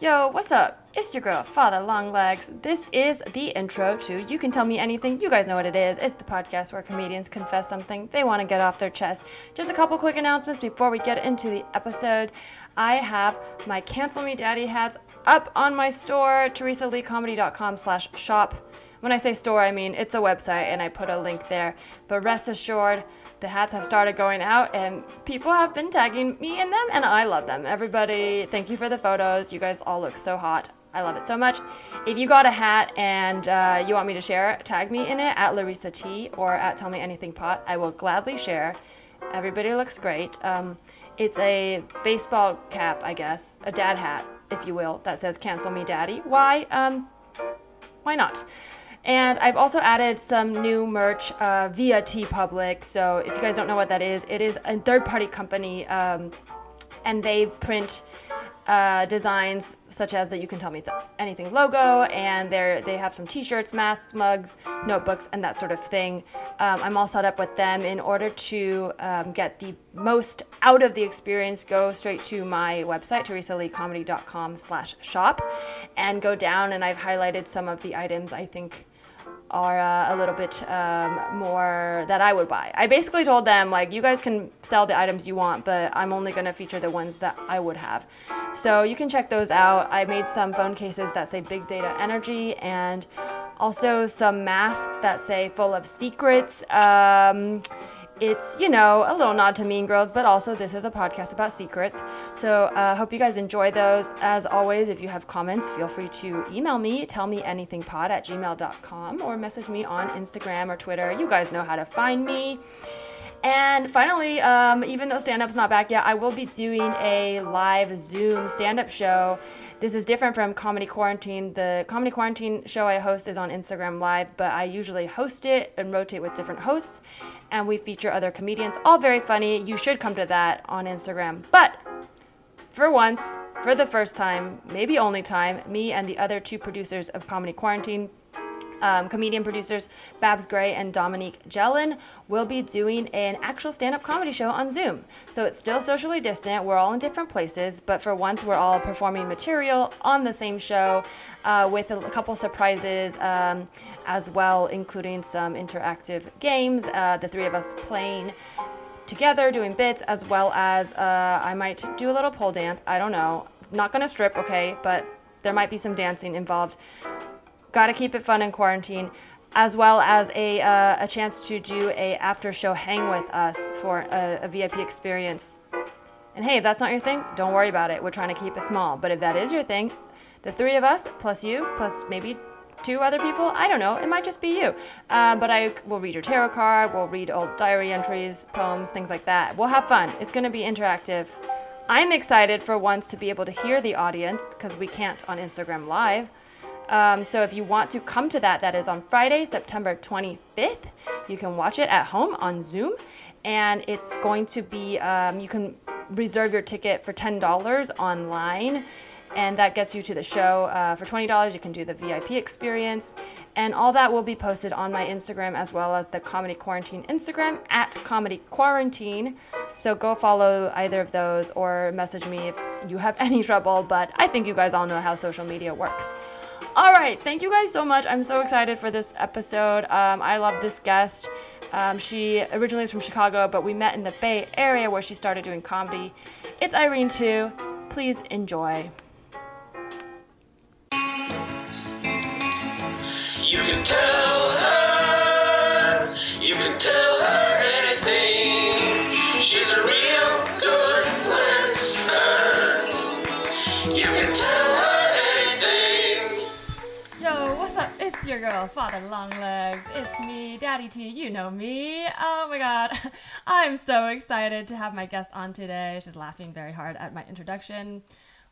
Yo, what's up? It's your girl, Father Longlegs. This is the intro to You Can Tell Me Anything. You guys know what it is. It's the podcast where comedians confess something they want to get off their chest. Just a couple quick announcements before we get into the episode. I have my Cancel Me Daddy hats up on my store, teresaleecomedy.com slash shop. When I say store, I mean it's a website and I put a link there. But rest assured, the hats have started going out and people have been tagging me in them and I love them. Everybody, thank you for the photos. You guys all look so hot. I love it so much. If you got a hat and uh, you want me to share it, tag me in it at Larissa T or at Tell Me Anything Pod. I will gladly share. Everybody looks great. Um, it's a baseball cap, I guess, a dad hat, if you will, that says "Cancel Me, Daddy." Why? Um, why not? And I've also added some new merch uh, via TeePublic. So if you guys don't know what that is, it is a third-party company, um, and they print uh, designs such as that you can tell me th- anything logo, and they they have some T-shirts, masks, mugs, notebooks, and that sort of thing. Um, I'm all set up with them in order to um, get the most out of the experience. Go straight to my website, teresaleecomedy.com/shop, and go down. And I've highlighted some of the items I think are uh, a little bit um, more that I would buy. I basically told them like you guys can sell the items you want, but I'm only gonna feature the ones that I would have. So you can check those out. I made some phone cases that say Big Data Energy and also some masks that say Full of Secrets. Um, it's you know a little nod to mean girls but also this is a podcast about secrets. So uh, hope you guys enjoy those. As always if you have comments feel free to email me tell me anything pod at gmail.com or message me on instagram or twitter. You guys know how to find me. And finally, um, even though stand up's not back yet, I will be doing a live Zoom stand up show. This is different from Comedy Quarantine. The Comedy Quarantine show I host is on Instagram Live, but I usually host it and rotate with different hosts, and we feature other comedians, all very funny. You should come to that on Instagram. But for once, for the first time, maybe only time, me and the other two producers of Comedy Quarantine um, comedian producers Babs Gray and Dominique Jellin will be doing an actual stand up comedy show on Zoom. So it's still socially distant, we're all in different places, but for once we're all performing material on the same show uh, with a, couple surprises um, as well, including some interactive games, uh, the three of us playing together doing bits as well as uh, I might do a little pole dance. I don't know. Not gonna strip, okay, but there might be some dancing involved. Got to keep it fun in quarantine, as well as a, uh, a chance to do a after show hang with us for a, a VIP experience. And hey, if that's not your thing, don't worry about it. We're trying to keep it small. But if that is your thing, the three of us plus you plus maybe two other people. I don't know. It might just be you. Uh, but I will read your tarot card. We'll read old diary entries, poems, things like that. We'll have fun. It's going to be interactive. I'm excited for once to be able to hear the audience because we can't on Instagram Live. Um, so if you want to come to that, that is on Friday, September 25th. You can watch it at home on Zoom. And it's going to be, um, you can reserve your ticket for $10 online and that gets you to the show. Uh, for $20, you can do the VIP experience, and all that will be posted on my Instagram as well as the Comedy Quarantine Instagram at Comedy Quarantine. So go follow either of those or message me if you have any trouble, but I think you guys all know how social media works. All right, thank you guys so much. I'm so excited for this episode. Um, I love this guest. Um, she originally is from Chicago, but we met in the Bay Area where she started doing comedy. It's Irene Tu. Please enjoy. You can tell girl, Father Longlegs. It's me, Daddy T. You know me. Oh my god. I'm so excited to have my guest on today. She's laughing very hard at my introduction,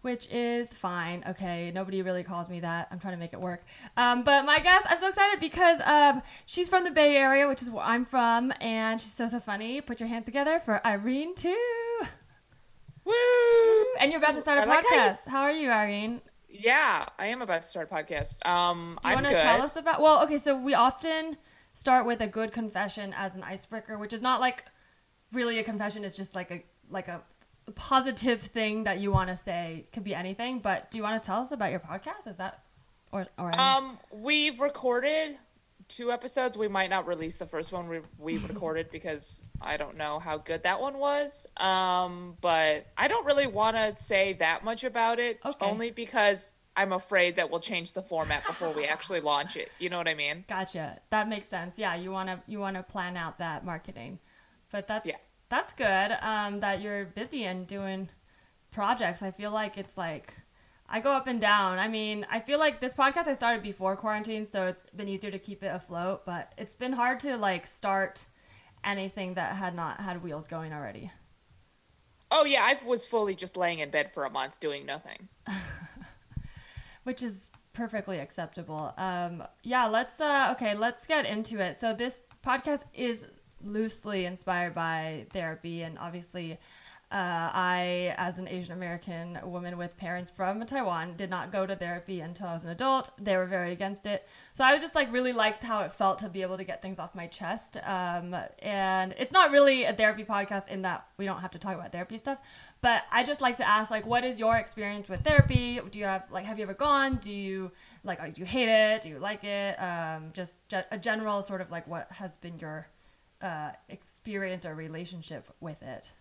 which is fine. Okay, nobody really calls me that. I'm trying to make it work. Um, but my guest, I'm so excited because um, she's from the Bay Area, which is where I'm from, and she's so, so funny. Put your hands together for Irene, Tu. Woo! And you're about to start a I like how you podcast. How are you, Irene? Yeah, I am about to start a podcast. Um, Do you want to tell us about? Well, okay, so we often start with a good confession as an icebreaker, which is not like really a confession. It's just like a like a positive thing that you want to say could be anything, but do you want to tell us about your podcast? Is that or or Um, we've recorded two episodes. We might not release the first one we we recorded because I don't know how good that one was. Um, but I don't really want to say that much about it, Okay. only because I'm afraid that we'll change the format before we actually launch it. You know what I mean? Gotcha. That makes sense. Yeah, you wanna you wanna plan out that marketing, but that's Yeah. that's good. Um, that you're busy and doing projects. I feel like it's like I go up and down. I mean, I feel like this podcast I started before quarantine, so it's been easier to keep it afloat. But it's been hard to like start anything that had not had wheels going already. Oh yeah, I was fully just laying in bed for a month doing nothing. which is perfectly acceptable. Um, yeah, let's uh, okay, let's get into it. So this podcast is loosely inspired by therapy, and obviously, uh, I, as an Asian American woman with parents from Taiwan, did not go to therapy until I was an adult. They were very against it, so I was just like really liked how it felt to be able to get things off my chest. Um, and it's not really a therapy podcast in that we don't have to talk about therapy stuff, but I just like to ask, like, what is your experience with therapy? Do you have, like, have you ever gone? Do you, like, do you hate it? Do you like it? Um, just ge- a general sort of, like, what has been your uh, experience or relationship with it?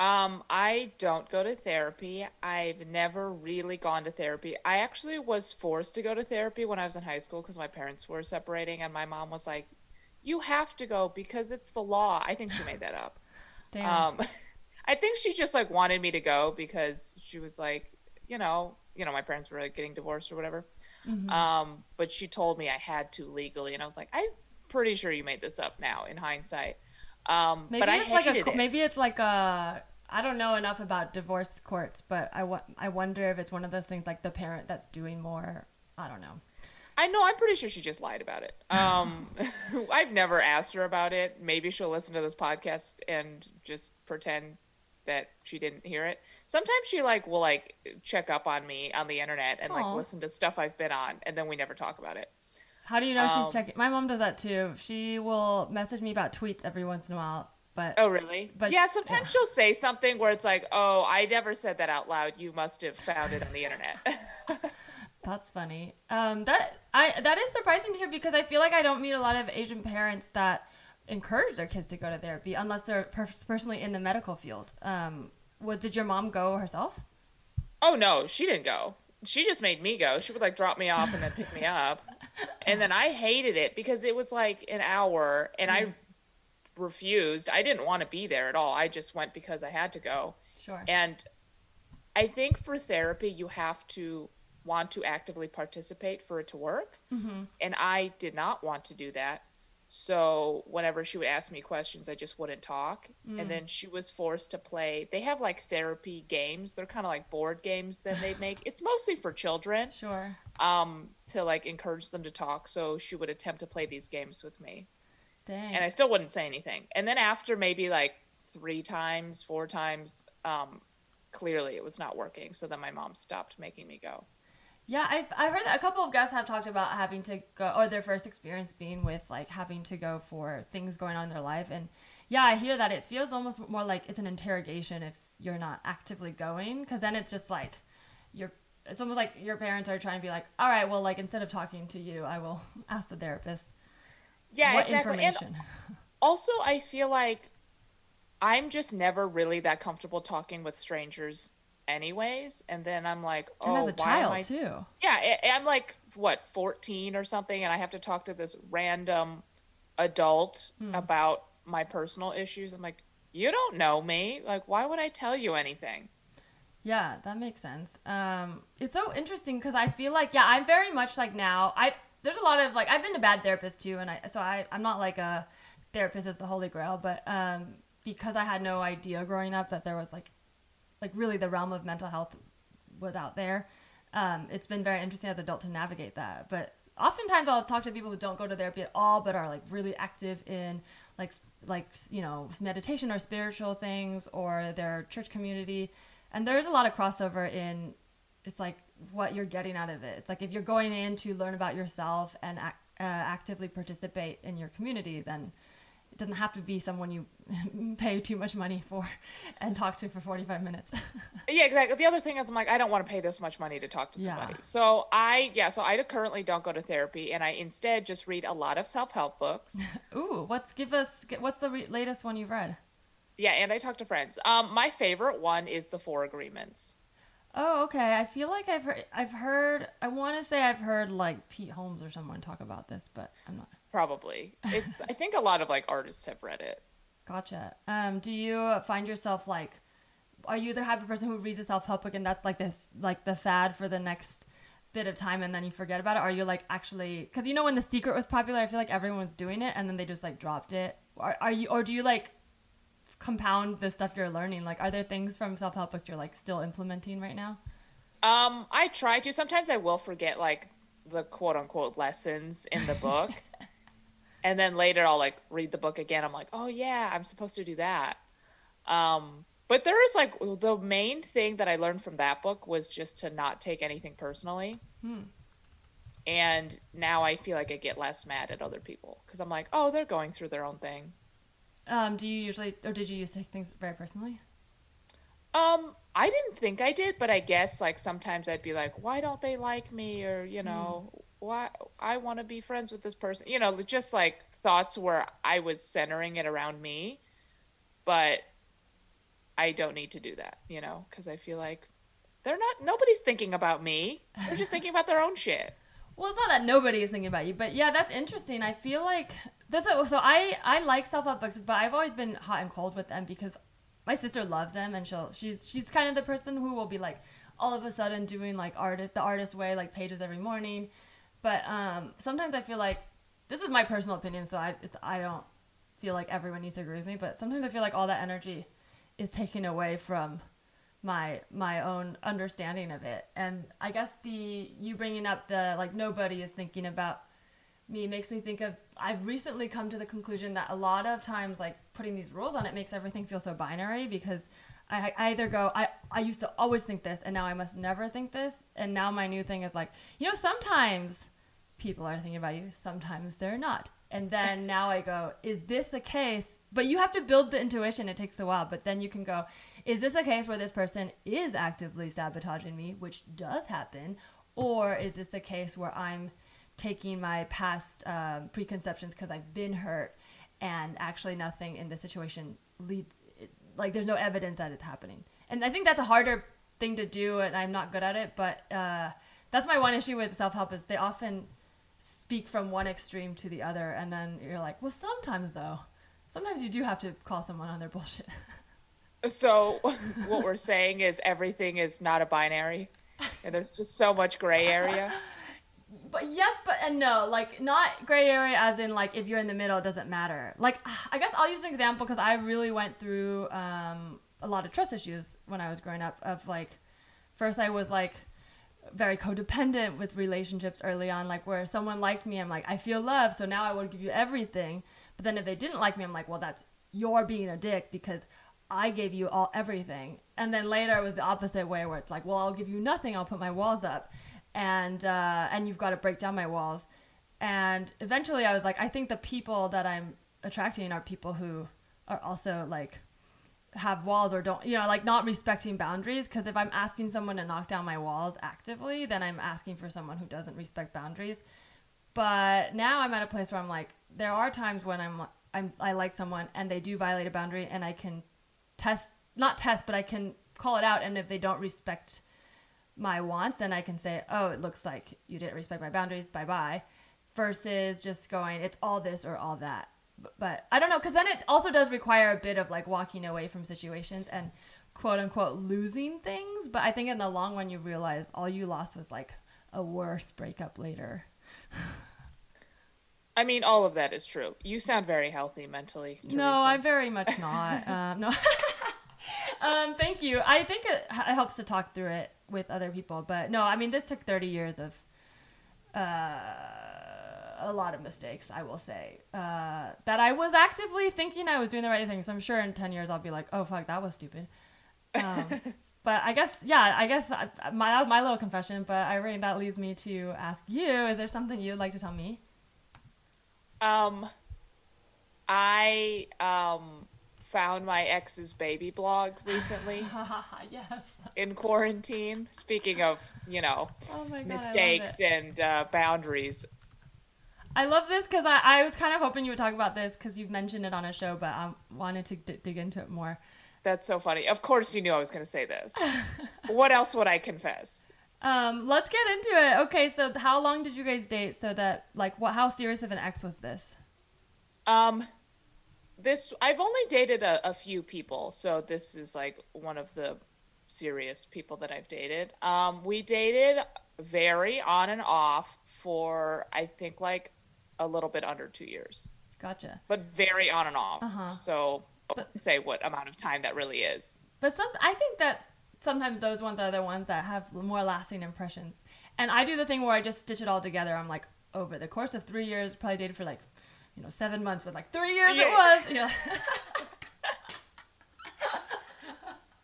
Um, I don't go to therapy. I've never really gone to therapy. I actually was forced to go to therapy when I was in high school because my parents were separating, and my mom was like, "You have to go because it's the law." I think she made that up. Damn. Um, I think she just like wanted me to go because she was like, you know, you know, my parents were like getting divorced or whatever. Mhm. Um, but she told me I had to legally, and I was like, I'm pretty sure you made this up now in hindsight. Um, maybe but I it's like a, it. maybe it's like a, I don't know enough about divorce courts, but I, wa- I wonder if it's one of those things like the parent that's doing more. I don't know. I know. I'm pretty sure she just lied about it. Um, I've never asked her about it. Maybe she'll listen to this podcast and just pretend that she didn't hear it. Sometimes she like will like check up on me on the internet and like listen to stuff I've been on, and then we never talk about it. How do you know she's Um, checking? My mom does that too. She will message me about tweets every once in a while, but Oh, really? But yeah. Sometimes yeah. she'll say something where it's like, "Oh, I never said that out loud. You must have found it on the internet." that's funny. Um, that I that is surprising to hear because I feel like I don't meet a lot of Asian parents that encourage their kids to go to therapy unless they're per- personally in the medical field. Um, what did your mom go herself? Oh no, she didn't go. She just made me go. She would like drop me off and then pick me up. And then I hated it because it was like an hour and I refused. I didn't want to be there at all. I just went because I had to go. Sure. And I think for therapy you have to want to actively participate for it to work. hmm And I did not want to do that. So whenever she would ask me questions, I just wouldn't talk. Mm. And then she was forced to play. They have like therapy games. They're kind of like board games that they make. It's mostly for children, Sure. um, to like encourage them to talk. So she would attempt to play these games with me, Dang. and I still wouldn't say anything. And then after maybe like three times, four times, um, clearly it was not working. So then my mom stopped making me go. Yeah, I've, I've heard that a couple of guests have talked about having to go or their first experience being with like having to go for things going on in their life and yeah, I hear that it feels almost more like it's an interrogation if you're not actively going cuz then it's just like you're it's almost like your parents are trying to be like, "All right, well like instead of talking to you, I will ask the therapist Yeah, what exactly. And also i feel like i'm just never really that comfortable talking with strangers anyways and then i'm like oh and as a why child I... too. yeah i'm like what 14 or something and i have to talk to this random adult Hmm. about my personal issues i'm like you don't know me like why would i tell you anything Yeah, that makes sense. Um, it's so interesting because I feel like yeah, I'm very much like now. I there's a lot of like I've been to bad therapists too, and I so I I'm not like a therapist is the holy grail, but um, because I had no idea growing up that there was like like really the realm of mental health was out there. Um, it's been very interesting as an adult to navigate that, but oftentimes I'll talk to people who don't go to therapy at all, but are like really active in like like you know meditation or spiritual things or their church community, and there's a lot of crossover in. It's like what you're getting out of it. It's like if you're going in to learn about yourself and uh, actively participate in your community, then it doesn't have to be someone you pay too much money for and talk to for 45 minutes. Yeah, exactly. The other thing is, I'm like, I don't want to pay this much money to talk to somebody. Yeah. So I, yeah, so I currently don't go to therapy, and I instead just read a lot of self-help books. Ooh, what's give us what's the re- latest one you've read? yeah, and I talk to friends. Um, my favorite one is the Four Agreements. Oh, okay. I feel like I've heard I've heard I want to say I've heard like Pete Holmes or someone talk about this, but I'm not. Probably, it's. I think a lot of like artists have read it. Gotcha. Um, do you find yourself like, are you the type of person who reads a self help book and that's like the like the fad for the next bit of time and then you forget about it? Or are you like actually because you know when The Secret was popular, I feel like everyone was doing it and then they just like dropped it. Are, are you or do you like compound the stuff you're learning? Like, are there things from self help books you're like still implementing right now? Um, I try to. Sometimes I will forget like the quote unquote lessons in the book. and then later I'll like read the book again. I'm like, oh yeah, I'm supposed to do that. Um, but there is like the main thing that I learned from that book was just to not take anything personally. Hmm. And now I feel like I get less mad at other people because I'm like, oh, they're going through their own thing. Um, do you usually or did you used to take things very personally? Um, I didn't think I did, but I guess like sometimes I'd be like, why don't they like me? Or, you know, why I want to be friends with this person. You know, just like thoughts where I was centering it around me, but I don't need to do that, you know, because I feel like they're not, nobody's thinking about me. They're just thinking about their own shit. Well, it's not that nobody is thinking about you, but yeah, that's interesting. I feel like that's what, so. I I like self help books, but I've always been hot and cold with them because my sister loves them, and she'll she's she's kind of the person who will be like all of a sudden doing like artist the artist way, like pages every morning. But um, sometimes I feel like this is my personal opinion, so I I don't feel like everyone needs to agree with me. But sometimes I feel like all that energy is taken away from my my own understanding of it. And i guess the you bringing up the like nobody is thinking about me makes me think of i've recently come to the conclusion that a lot of times like putting these rules on it makes everything feel so binary because i, I either go I, I used to always think this and now i must never think this. And now my new thing is like you know sometimes people are thinking about you sometimes they're not. And then now i go is this a case? But you have to build the intuition. It takes a while but then you can go is this a case where this person is actively sabotaging me which does happen or is this a case where i'm taking my past um, preconceptions because i've been hurt and actually nothing in the situation leads like there's no evidence that it's happening? And i think that's a harder thing to do and i'm not good at it but uh, that's my one issue with self-help is they often speak from one extreme to the other and then you're like well sometimes though sometimes you do have to call someone on their bullshit So what we're saying is everything is not a binary and there's just so much gray area. but yes but and no like not gray area as in like if you're in the middle it doesn't matter like i guess i'll use an example because i really went through um, a lot of trust issues when i was growing up of like first i was like very codependent with relationships early on like where someone liked me i'm like i feel love so now i would give you everything but then if they didn't like me i'm like well that's you're being a dick because i gave you all everything. And then later it was the opposite way where it's like well i'll give you nothing. I'll put my walls up. And uh, and you've got to break down my walls. And eventually i was like i think the people that i'm attracting are people who are also like have walls or don't you know like not respecting boundaries. Because if i'm asking someone to knock down my walls actively then i'm asking for someone who doesn't respect boundaries. But now i'm at a place where i'm like there are times when i'm i'm i like someone and they do violate a boundary and i can test not test but i can call it out and if they don't respect my wants then i can say oh it looks like you didn't respect my boundaries bye bye versus just going it's all this or all that. But, i don't know because then it also does require a bit of like walking away from situations and quote unquote losing things but i think in the long run you realize all you lost was like a worse breakup later I mean, all of that is true. You sound very healthy mentally. no i'm very much not. Um, no. Um, thank you. I think it, it helps to talk through it with other people but no i mean this took 30 years of uh, a lot of mistakes i will say. Uh, that i was actively thinking i was doing the right thing. So i'm sure in 10 years i'll be like oh fuck that was stupid. Um, but i guess yeah i guess I, my, that was my little confession but irene that leads me to ask you is there something you'd like to tell me Um, I um found my ex's baby blog recently yes. in quarantine. Speaking of, you know, Oh god. mistakes and uh, boundaries. I love this because I, I was kind of hoping you would talk about this because you've mentioned it on a show, but I wanted to d- dig into it more. That's so funny. Of course, you knew I was going to say this. what else would I confess? Um, let's get into it. Okay, so how long did you guys date? So that like, what? How serious of an ex was this? Um, this I've only dated a, a few people, so this is like one of the serious people that I've dated. Um, we dated very on and off for I think like a little bit under two years, Gotcha. but very on and off. Uh-huh. So I say what amount of time that really is. But some, I think that sometimes those ones are the ones that have more lasting impressions. And I do the thing where I just stitch it all together. I'm like, over the course of three years, probably dated for like, you know, seven months, but like three years it was. You know.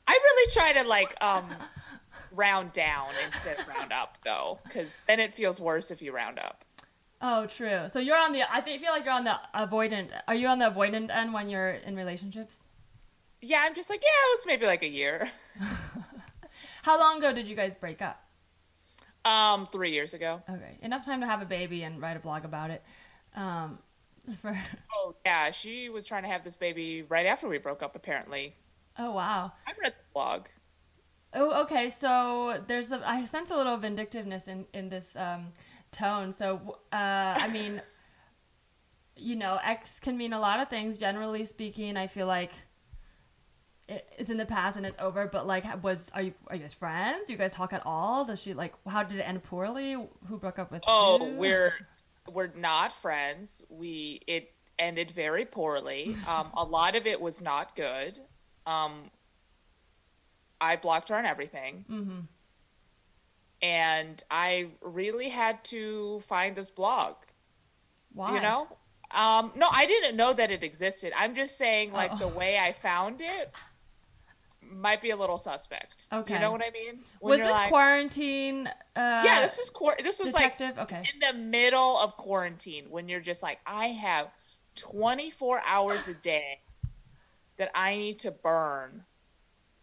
I really try to like um round down instead of round up though, because then it feels worse if you round up. oh, true. So you're on the. I think feel like you're on the avoidant. Are you on the avoidant end when you're in relationships? Yeah, I'm just like, yeah, it was maybe like a year. How long ago did you guys break up? Um, three years ago. Okay, enough time to have a baby and write a blog about it. Um, for Oh yeah, she was trying to have this baby right after we broke up. Apparently, oh wow. I read the blog. Oh, okay. So there's a I sense a little vindictiveness in in this um, tone. So uh, I mean, you know, X can mean a lot of things. Generally speaking, I feel like it's in the past and it's over. But like, was are you are you guys friends? Do you guys talk at all? Does she like? How did it end poorly? Who broke up with? Oh, who? we're we're not friends. We it ended very poorly. Um, a lot of it was not good. Um, I blocked her on everything. Mm-hmm. and I really had to find this blog. Why? You know? Um, no, I didn't know that it existed. I'm just saying, like, Oh. the way I found it might be a little suspect. Okay. You know what I mean? When Was this like- quarantine? Uh, Yeah, this was quar- this was detective. okay. like in the middle of quarantine when you're just like, I have 24 hours a day that I need to burn,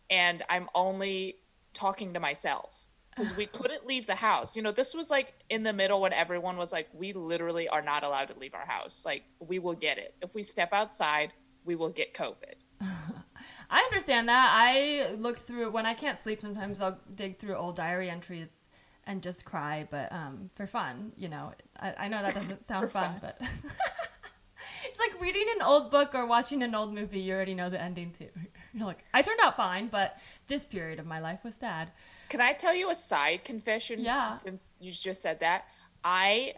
and I'm only talking to myself because we couldn't leave the house. You know, this was like in the middle when everyone was like, we literally are not allowed to leave our house. Like, we will get it. If we step outside, we will get COVID. I understand that. I look through when I can't sleep. Sometimes I'll dig through old diary entries and just cry, but um, for fun, you know. I, I know that doesn't sound fun, fun. but it's like reading an old book or watching an old movie. You already know the ending too. You're like, I turned out fine, but this period of my life was sad. Can I tell you a side confession? Yeah. Since you just said that, I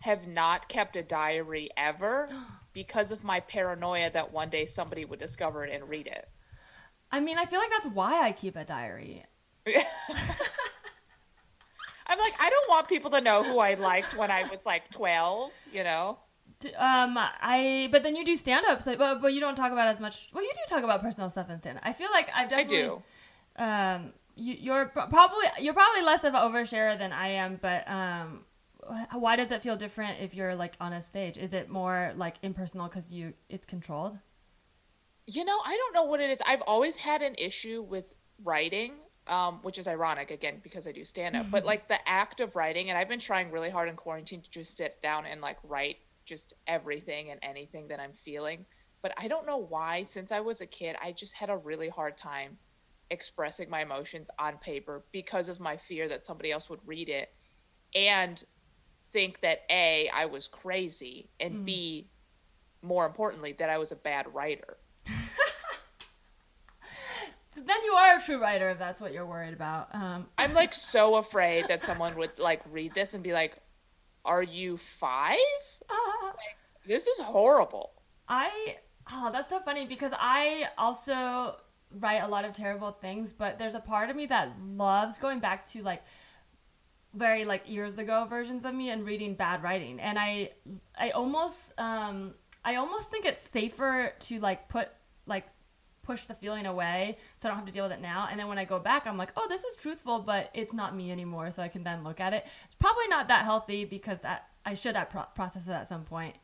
have not kept a diary ever because of my paranoia that one day somebody would discover it and read it. I mean, I feel like that's why I keep a diary. I'm like, I don't want people to know who I liked when I was like 12, you know? Um, I but then you do stand up, so but, but you don't talk about as much. Well, you do talk about personal stuff in stand. I feel like I've I do. um you, you're probably you're probably less of an oversharer than I am, but um, why does it feel different if you're like on a stage? Is it more like impersonal because you it's controlled? You know, I don't know what it is. I've always had an issue with writing, um, which is ironic again because I do stand up. But like the act of writing, and I've been trying really hard in quarantine to just sit down and like write just everything and anything that I'm feeling. But I don't know why. Since I was a kid, I just had a really hard time expressing my emotions on paper because of my fear that somebody else would read it and think that A, I was crazy, and B, more importantly, that I was a bad writer. Then you are a true writer if that's what you're worried about. Um, I'm like so afraid that someone would like read this and be like, "Are you five? This is horrible." I oh that's so funny because I also write a lot of terrible things, but there's a part of me that loves going back to like very like years ago versions of me and reading bad writing. And I I almost um I almost think it's safer to like put like push the feeling away so I don't have to deal with it now. And then when I go back, I'm like, oh, this was truthful, but it's not me anymore. So I can then look at it. It's probably not that healthy because that I should pro- process it at some point.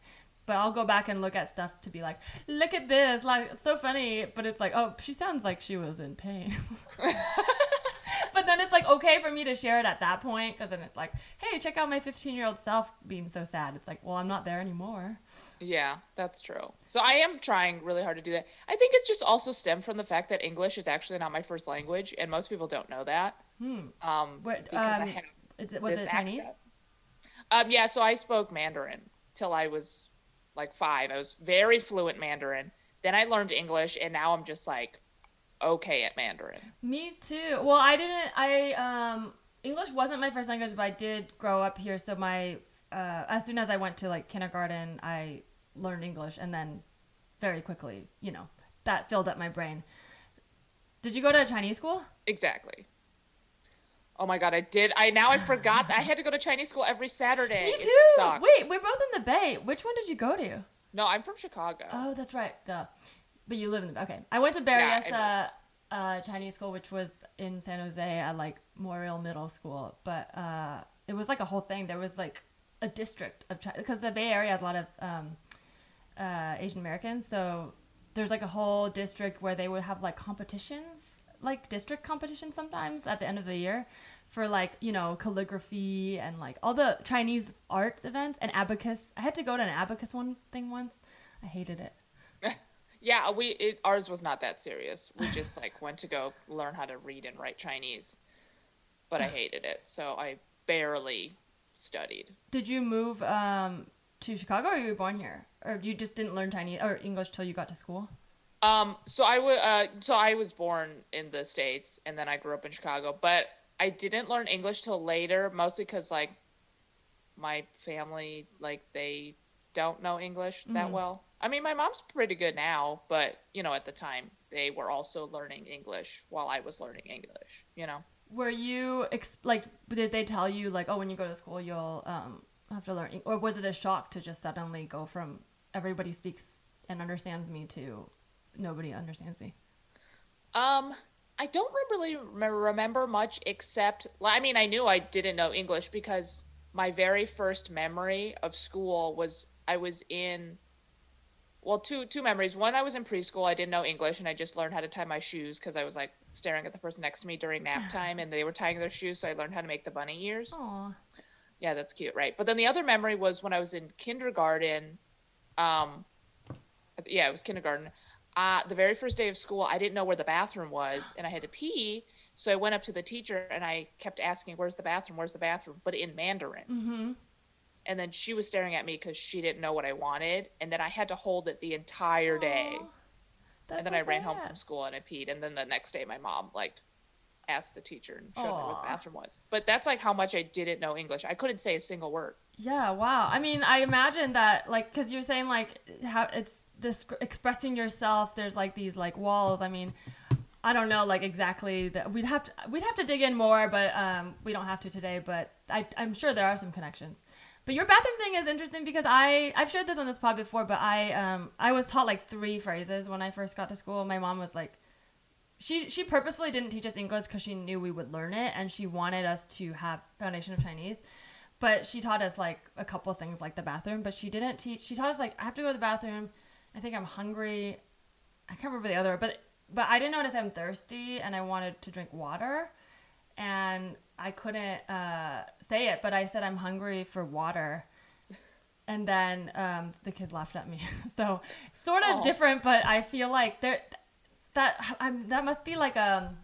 But I'll go back and look at stuff to be like, look at this, like so funny. But it's like, oh, she sounds like she was in pain. but then it's like okay for me to share it at that point because then it's like, hey, check out my 15 year old self being so sad. It's like, well, I'm not there anymore. Yeah, that's true. So I am trying really hard to do that. I think it's just also stemmed from the fact that English is actually not my first language, and most people don't know that. Hmm. Um, What, because I um, have Is it, was this it Chinese? accent. Um, yeah, so I spoke Mandarin till I was like five. I was very fluent Mandarin. Then I learned English, and now I'm just like okay at Mandarin. Me too. Well, I didn't. I um English wasn't my first language, but I did grow up here. So my uh, as soon as I went to like kindergarten, I learned English, and then very quickly, you know, that filled up my brain. Did you go to a Chinese school? Exactly. Oh my god, I did. I now I forgot. I had to go to Chinese school every Saturday. Me too. Wait, we're both in the Bay. Which one did you go to? No, I'm from Chicago. Oh, that's right. Duh. But you live in the Bay okay. I went to Yeah, uh, uh, Chinese school, which was in San Jose at like Morial Middle School. But uh, it was like a whole thing. There was like a district of China because the Bay Area has a lot of um, uh, Asian Americans. So there's like a whole district where they would have like competitions, like district competitions sometimes at the end of the year for like you know calligraphy and like all the Chinese arts events and abacus. I had to go to an abacus one thing once. I hated it. Yeah, we it, ours was not that serious. We just like went to go learn how to read and write Chinese, but I hated it, so I barely studied. Did you move um, to Chicago, or you were born here, or you just didn't learn Chinese or English till you got to school? Um, so I was uh, so I was born in the states, and then I grew up in Chicago, but I didn't learn English till later, mostly because like my family like they don't know English that Mhm. well. I mean, my mom's pretty good now, but you know, at the time they were also learning English while I was learning English. You know. Were you ex- like? Did they tell you like, oh, when you go to school, you'll um, have to learn, or was it a shock to just suddenly go from everybody speaks and understands me to nobody understands me? Um, I don't really remember much except, I mean, I knew I didn't know English because my very first memory of school was I was in, well, two two memories. One, I was in preschool. I didn't know English, and I just learned how to tie my shoes because I was like staring at the person next to me during nap time, and they were tying their shoes, so I learned how to make the bunny ears. Aw. Yeah, that's cute, right? But then the other memory was when I was in kindergarten. Um, yeah, it was kindergarten. Uh, the very first day of school, I didn't know where the bathroom was, and I had to pee. So I went up to the teacher and I kept asking, "Where's the bathroom? Where's the bathroom?" But in Mandarin. Mm-hmm. And then she was staring at me because she didn't know what I wanted, and then I had to hold it the entire day. And then so I ran home from school and I peed, and then the next day my mom like asked the teacher and showed me where the bathroom was. But that's like how much I didn't know English. I couldn't say a single word. Yeah, wow. I mean, I imagine that, like, because you're saying, like, how it's expressing yourself. There's like these like walls. I mean, I don't know, like exactly that. We'd have to we'd have to dig in more, but um, we don't have to today. But I, I'm sure there are some connections. But your bathroom thing is interesting because I I've shared this on this pod before, but I um I was taught like three phrases when I first got to school. My mom was like, she she purposefully didn't teach us English because she knew we would learn it and she wanted us to have foundation of Chinese. But she taught us like a couple things like the bathroom, but she didn't teach. She taught us like I have to go to the bathroom. I think I'm hungry. I can't remember the other, but but I didn't notice I'm thirsty and I wanted to drink water, and I couldn't uh, say it, but I said I'm hungry for water. And then um, the kids laughed at me. so sort of different, but I feel like there that I'm, that must be like a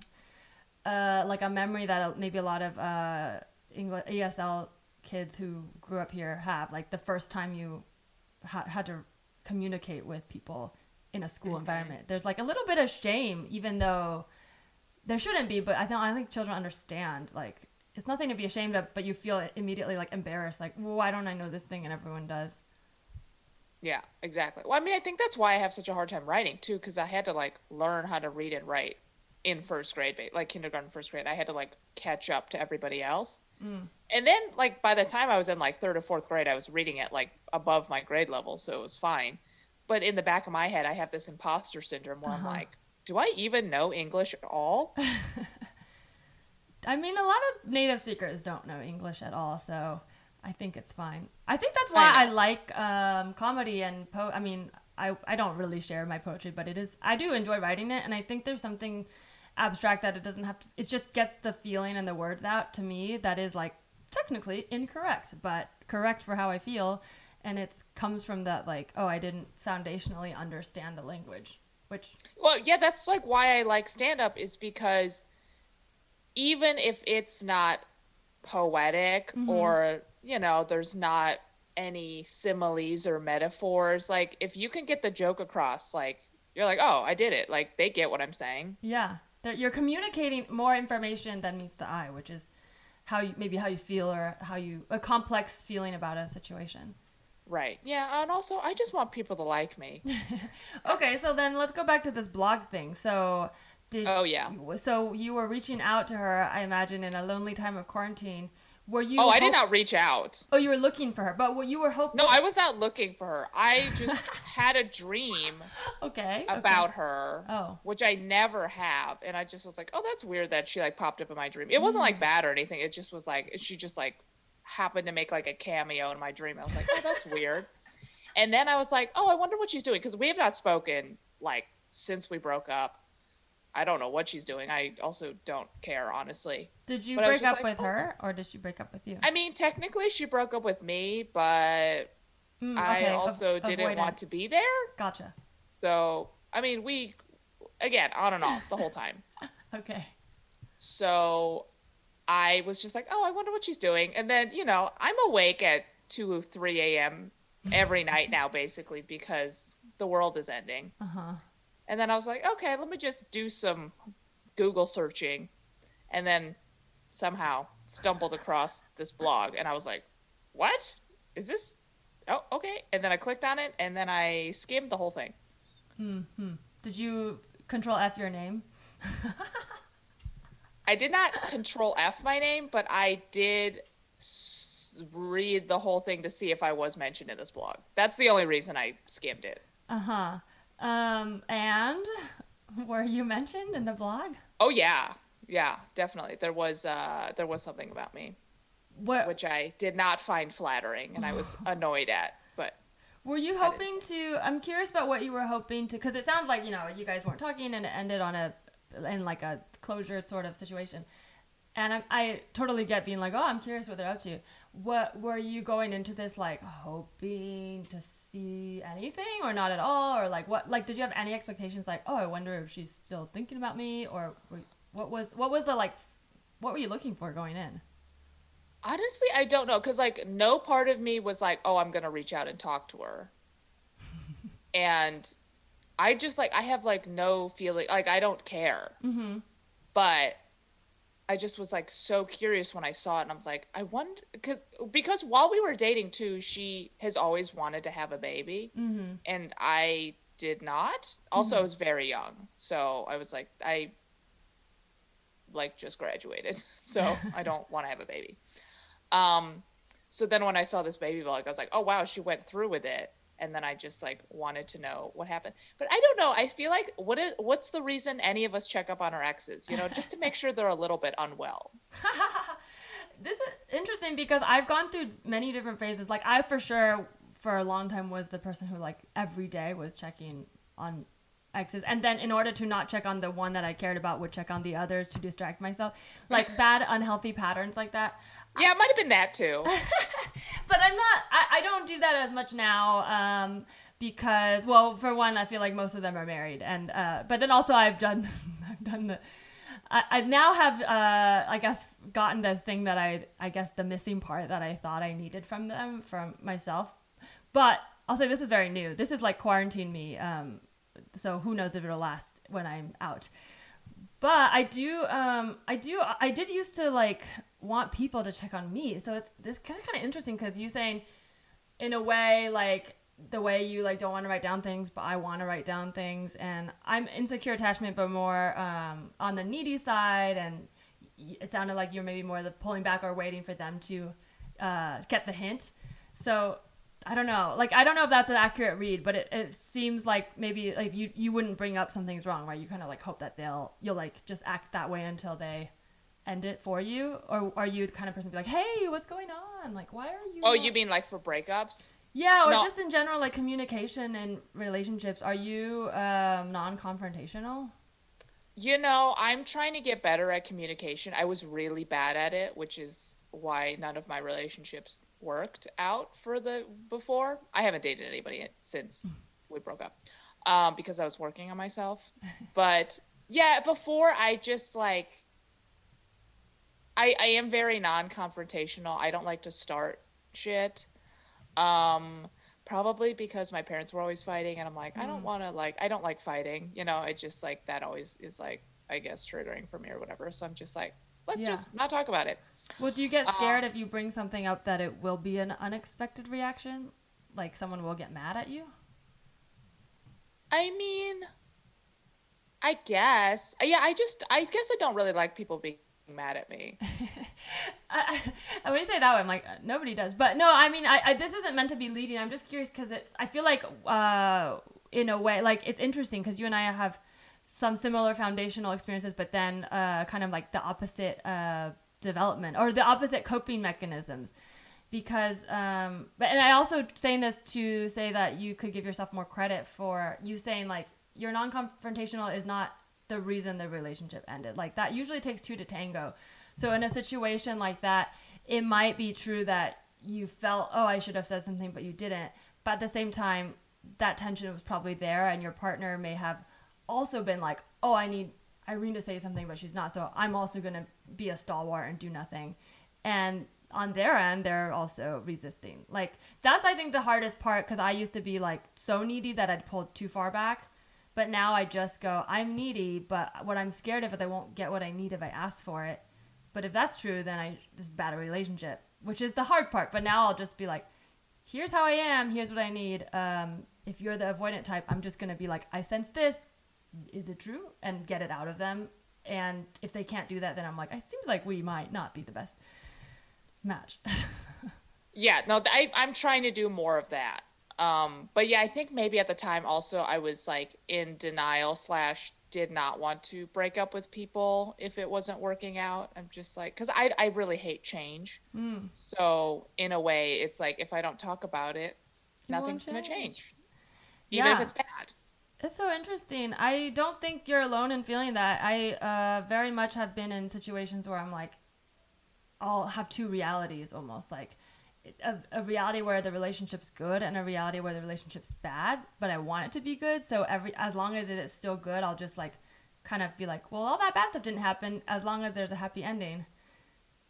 uh, like a memory that maybe a lot of uh, English ESL kids who grew up here have. Like the first time you ha- had to communicate with people in a school Mhm. environment, there's like a little bit of shame, even though there shouldn't be. But I think I think children understand like it's nothing to be ashamed of, but you feel immediately like embarrassed, like well, why don't I know this thing and everyone does. Yeah, exactly. Well, I mean, I think that's why I have such a hard time writing too, because I had to like learn how to read and write in first grade, like kindergarten, first grade. I had to like catch up to everybody else. Mm. And then, like by the time I was in like third or fourth grade, I was reading it like above my grade level, so it was fine. But in the back of my head, I have this imposter syndrome where Uh-huh. I'm like, do I even know English at all? I mean, a lot of native speakers don't know English at all, so I think it's fine. I think that's why I I, like um, comedy and po. I mean, I I don't really share my poetry, but it is I do enjoy writing it, and I think there's something abstract that it doesn't have to. It just gets the feeling and the words out to me that is like technically incorrect, but correct for how I feel, and it comes from that like oh I didn't foundationally understand the language, which Well, yeah, that's like why I like stand up is because even if it's not poetic Mhm. or, you know, there's not any similes or metaphors, like if you can get the joke across, like you're like, "Oh, I did it." Like they get what I'm saying. Yeah, They're, you're communicating more information than meets the eye, which is how you maybe how you feel or how you a complex feeling about a situation. Right. Yeah, and also I just want people to like me. Okay, so then let's go back to this blog thing. So did Oh, yeah. so you were reaching out to her, I imagine, in a lonely time of quarantine. Were you? Oh, I did not reach out. Oh, you were looking for her, but what you were hoping? No, I was not looking for her. I just had a dream Okay. okay. about her. Oh. which I never have. And I just was like, oh, that's weird that she like popped up in my dream. It wasn't like mm. bad or anything. It just was like she just like happened to make like a cameo in my dream. I was like, oh, that's weird. And then I was like, oh, I wonder what she's doing because we have not spoken like since we broke up. I don't know what she's doing. I also don't care, honestly. Did you But I break up like, with oh. her, or did she break up with you? I mean, technically, she broke up with me, but Mm, I okay, av- also didn't want to be there. Gotcha. So, I mean, we, again, on and off the whole time. Okay. So I was just like, oh, I wonder what she's doing. And then, you know, I'm awake at 2 or 3 a.m. every night now, basically, because the world is ending. Uh huh. And then I was like, okay, let me just do some Google searching. And then somehow stumbled across this blog. And I was like, what? Is this? Oh, okay. And then I clicked on it and then I skimmed the whole thing. hmm Did you control F your name? I did not control F my name, but I did s- read the whole thing to see if I was mentioned in this blog. That's the only reason I skimmed it. Uh huh. Um, and were you mentioned in the blog? Oh yeah, yeah, definitely. There was uh, there was something about me What which I did not find flattering, and I was annoyed at. But were you hoping to? I'm curious about what you were hoping to, because it sounds like you know you guys weren't talking and it ended on a in like a closure sort of situation. And I, I totally get being like, oh, I'm curious what they're up to. What were you going into this like hoping to see anything or not at all, or like what? Like, did you have any expectations? Like, oh, I wonder if she's still thinking about me, or what was what was the like? What were you looking for going in? honestly, I don't know, because like no part of me was like, oh, I'm gonna reach out and talk to her, and I just like I have like no feeling, like I don't care. Mm-hmm. but I just was like so curious when I saw it, and I was like, I wonder because because while we were dating too, she has always wanted to have a baby, Mm-hmm. and I did not. Also, I was very young, so I was like, I like just graduated, so I don't want to have a baby. Um, so then when I saw this baby vlog, I was like, oh wow, she went through with it. And then I just like wanted to know what happened. But I don't know. I feel like what is what's the reason any of us check up on our exes? You know, just to make sure they're a little bit unwell. this is interesting because I've gone through many different phases. Like I for sure for a long time was the person who like every day was checking on exes and then in order to not check on the one that I cared about would check on the others to distract myself. Like bad unhealthy patterns like that. Yeah, it might have been that too. But I'm not I, I don't do that as much now. Um because well for one I feel like most of them are married and uh but then also I've done I've done the I, I now have, uh, I guess, gotten the thing that I, I guess, the missing part that I thought I needed from them, from myself. But I'll say this is very new. This is like quarantine me. Um, so who knows if it'll last when I'm out. But I do, um, I do, I did used to like want people to check on me. So it's this kind of kind of interesting because you saying, in a way, like the way you like don't want to write down things, but I want to write down things, and I'm insecure attachment, but more um, on the needy side, and it sounded like you're maybe more the pulling back or waiting for them to uh, get the hint. So I don't know. Like I don't know if that's an accurate read, but it, it seems like maybe like you you wouldn't bring up something's wrong, right? You kind of like hope that they'll you'll like just act that way until they end it for you, or are you the kind of person to be like, "Hey, what's going on? Like, why are you?" Oh, not-" you mean like for breakups? Yeah, or No. just in general, like communication and relationships. Are you um, non-confrontational? You know, I'm trying to get better at communication. I was really bad at it, which is why none of my relationships worked out for the before. I haven't dated anybody since we broke up um, because I was working on myself. But yeah, before I just like, I, I am very non confrontational. I don't like to start shit. Um, probably because my parents were always fighting and I'm like, I don't want to like, I don't like fighting. You know, it just like, that always is like, I guess triggering for me or whatever. So I'm just like, let's Yeah. just not talk about it. Well, do you get Um, scared if you bring something up that it will be an unexpected reaction? Like someone will get mad at you? I mean, I guess. Yeah, I just, I guess I don't really like people being mad at me. I, I, when you say that way, I'm like, uh, nobody does. But no, I mean, I, I this isn't meant to be leading. I'm just curious because it's, I feel like, uh, in a way, like it's interesting because you and I have some similar foundational experiences, but then uh, kind of like the opposite uh, development or the opposite coping mechanisms. Because, um, but and I also saying this to say that you could give yourself more credit for you saying like your non-confrontational is not the reason the relationship ended. Like that usually takes two to tango. So in a situation like that, it might be true that you felt, oh, I should have said something, but you didn't. But at the same time, that tension was probably there, and your partner may have also been like, oh, I need Irene to say something, but she's not. So I'm also going to be a stalwart and do nothing. And on their end, they're also resisting. Like, that's, I think, the hardest part because I used to be like so needy that I'd pulled too far back. But now I just go, I'm needy, but what I'm scared of is I won't get what I need if I ask for it. But if that's true, then I this is bad relationship, which is the hard part. But now I'll just be like, here's how I am, here's what I need. Um, if you're the avoidant type, I'm just gonna be like, I sense this. Is it true? And get it out of them. And if they can't do that, then I'm like, it seems like we might not be the best match. Yeah, no, I, I'm trying to do more of that. Um, but yeah, I think maybe at the time also I was like in denial slash did not want to break up with people if it wasn't working out. I'm just like, cause I, I really hate change. Mm. So in a way, it's like, if I don't talk about it, won't nothing's going to change. change. Even if it's bad. It's so interesting. I don't think you're alone in feeling that. I uh, very much have been in situations where I'm like, I'll have two realities almost like a, a reality where the relationship's good and a reality where the relationship's bad, but I want it to be good. So every as long as it is still good, I'll just like kind of be like, well, all that bad stuff didn't happen as long as there's a happy ending.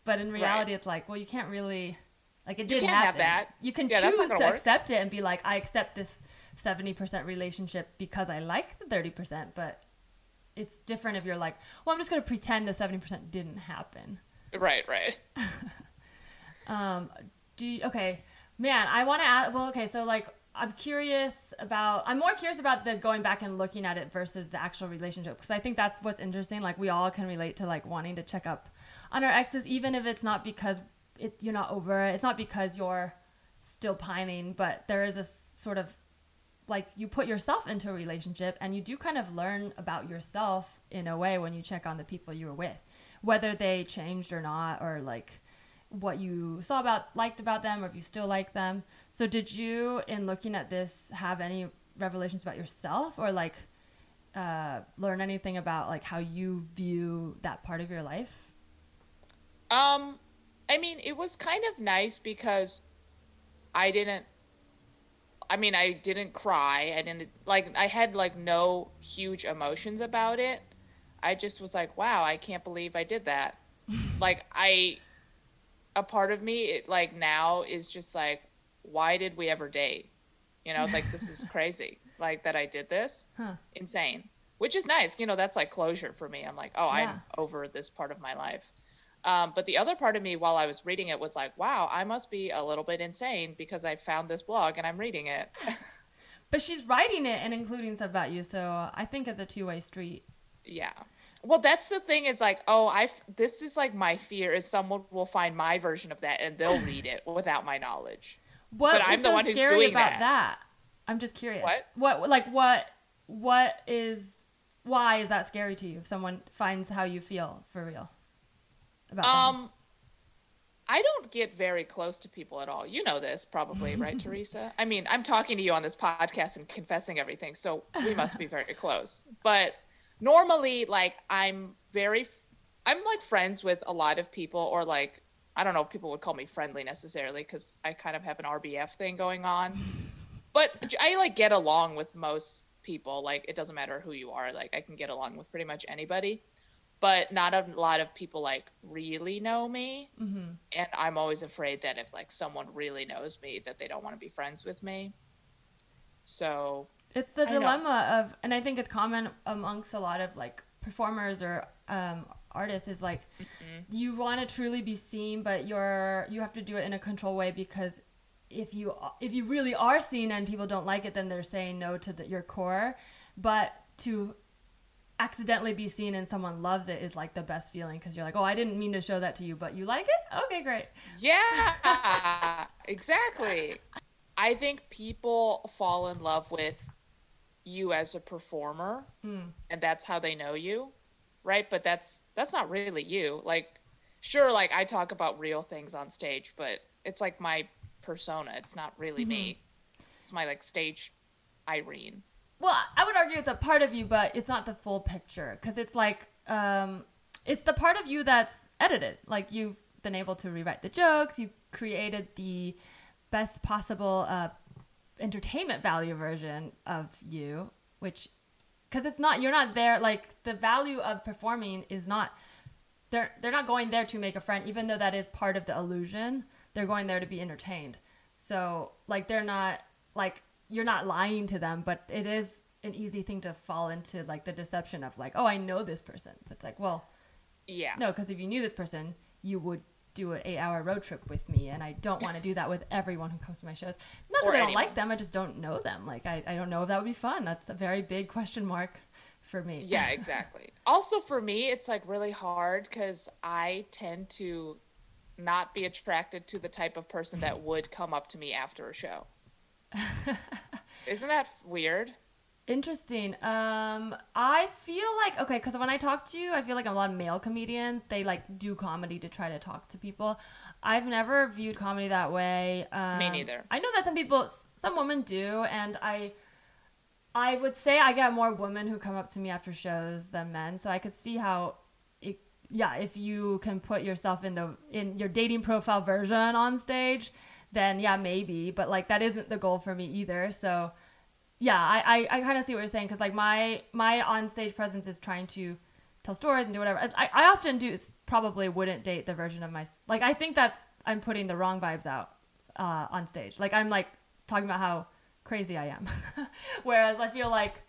But in reality, it's like, well, you can't really like it You didn't happen. that. You can Yeah, choose to work. accept it and be like, I accept this 70% relationship because I like the 30%, but it's different if you're like, well, I'm just going to pretend the 70% didn't happen. Right, right. Um, do you, okay, man, I want to ask, well, okay, so like, I'm curious about, I'm more curious about the going back and looking at it versus the actual relationship. Because I think that's what's interesting. Like, we all can relate to like wanting to check up on our exes, even if it's not because it, you're not over it. It's not because you're still pining, but there is a sort of like you put yourself into a relationship and you do kind of learn about yourself in a way when you check on the people you were with whether they changed or not or like what you saw about liked about them or if you still like them so did you in looking at this have any revelations about yourself or like uh, learn anything about like how you view that part of your life Um, I mean, it was kind of nice because I didn't. I mean, I didn't cry. I didn't like. I had like no huge emotions about it. I just was like, "Wow, I can't believe I did that." like I, a part of me, it, like now is just like, "Why did we ever date?" You know, like this is crazy. Like that I did this. Huh. Insane. Which is nice. You know, that's like closure for me. I'm like, "Oh, Yeah. I'm over this part of my life." Um, but the other part of me, while I was reading it, was like, wow, I must be a little bit insane because I found this blog and I'm reading it. but she's writing it and including stuff about you so i think it's a two-way street yeah. Well, that's the thing is like, oh, I this is like my fear is someone will find my version of that and they'll read it without my knowledge. What But I'm the one who's scary doing about that. that? I'm just curious. What? What like what what is why is that scary to you if someone finds how you feel for real? about them? Um, I don't get very close to people at all. You know this probably, right, Teresa? I mean, I'm talking to you on this podcast and confessing everything, so we must be very close. But normally, like, I'm very, I'm like friends with a lot of people, or like, I don't know if people would call me friendly necessarily, because I kind of have an RBF thing going on. But I like get along with most people. Like, it doesn't matter who you are. Like, I can get along with pretty much anybody but not a lot of people like really know me Mm-hmm. and i'm always afraid that if like someone really knows me that they don't want to be friends with me so It's the dilemma of, and I think it's common amongst a lot of like performers or um, artists is like you want to truly be seen, but you're you have to do it in a controlled way because if you if you really are seen and people don't like it, then they're saying no to the, your core. But to accidentally be seen and someone loves it is like the best feeling because you're like, oh, I didn't mean to show that to you, but you like it. Okay, great. yeah exactly i think people fall in love with you as a performer Mm. and that's how they know you right? But that's that's not really you. Like sure like i talk about real things on stage but it's like my persona. It's not really me. It's my like stage irene. Well, I would argue it's a part of you, but it's not the full picture because it's like um, it's the part of you that's edited. Like you've been able to rewrite the jokes, you created the best possible uh, entertainment value version of you, which because it's not you're not there. Like the value of performing is not they're they're not going there to make a friend, even though that is part of the illusion. They're going there to be entertained. So like they're not like you're not lying to them, but it is an easy thing to fall into like the deception of like, oh, I know this person. It's like, well, yeah no, because if you knew this person, you would do an eight-hour road trip with me, and I don't want to do that with everyone who comes to my shows. Not because I don't like them, I just don't know them. Like I, I don't know if that would be fun. That's a very big question mark for me. yeah exactly also for me it's like really hard because i tend to not be attracted to the type of person that would come up to me after a show isn't that weird Interesting. Um, I feel like okay, because when I talk to you, I feel like a lot of male comedians they like do comedy to try to talk to people. I've never viewed comedy that way. Um, Me neither. I know that some people, some women do, and I, I would say I get more women who come up to me after shows than men. So I could see how, it, yeah, if you can put yourself in the in your dating profile version on stage, then yeah, maybe. But like that isn't the goal for me either. So yeah, I, I, I kind of see what you're saying because like my my on stage presence is trying to tell stories and do whatever. I, I often do probably wouldn't date the version of my like I think that's I'm putting the wrong vibes out uh, on stage. Like I'm like talking about how crazy I am, whereas I feel like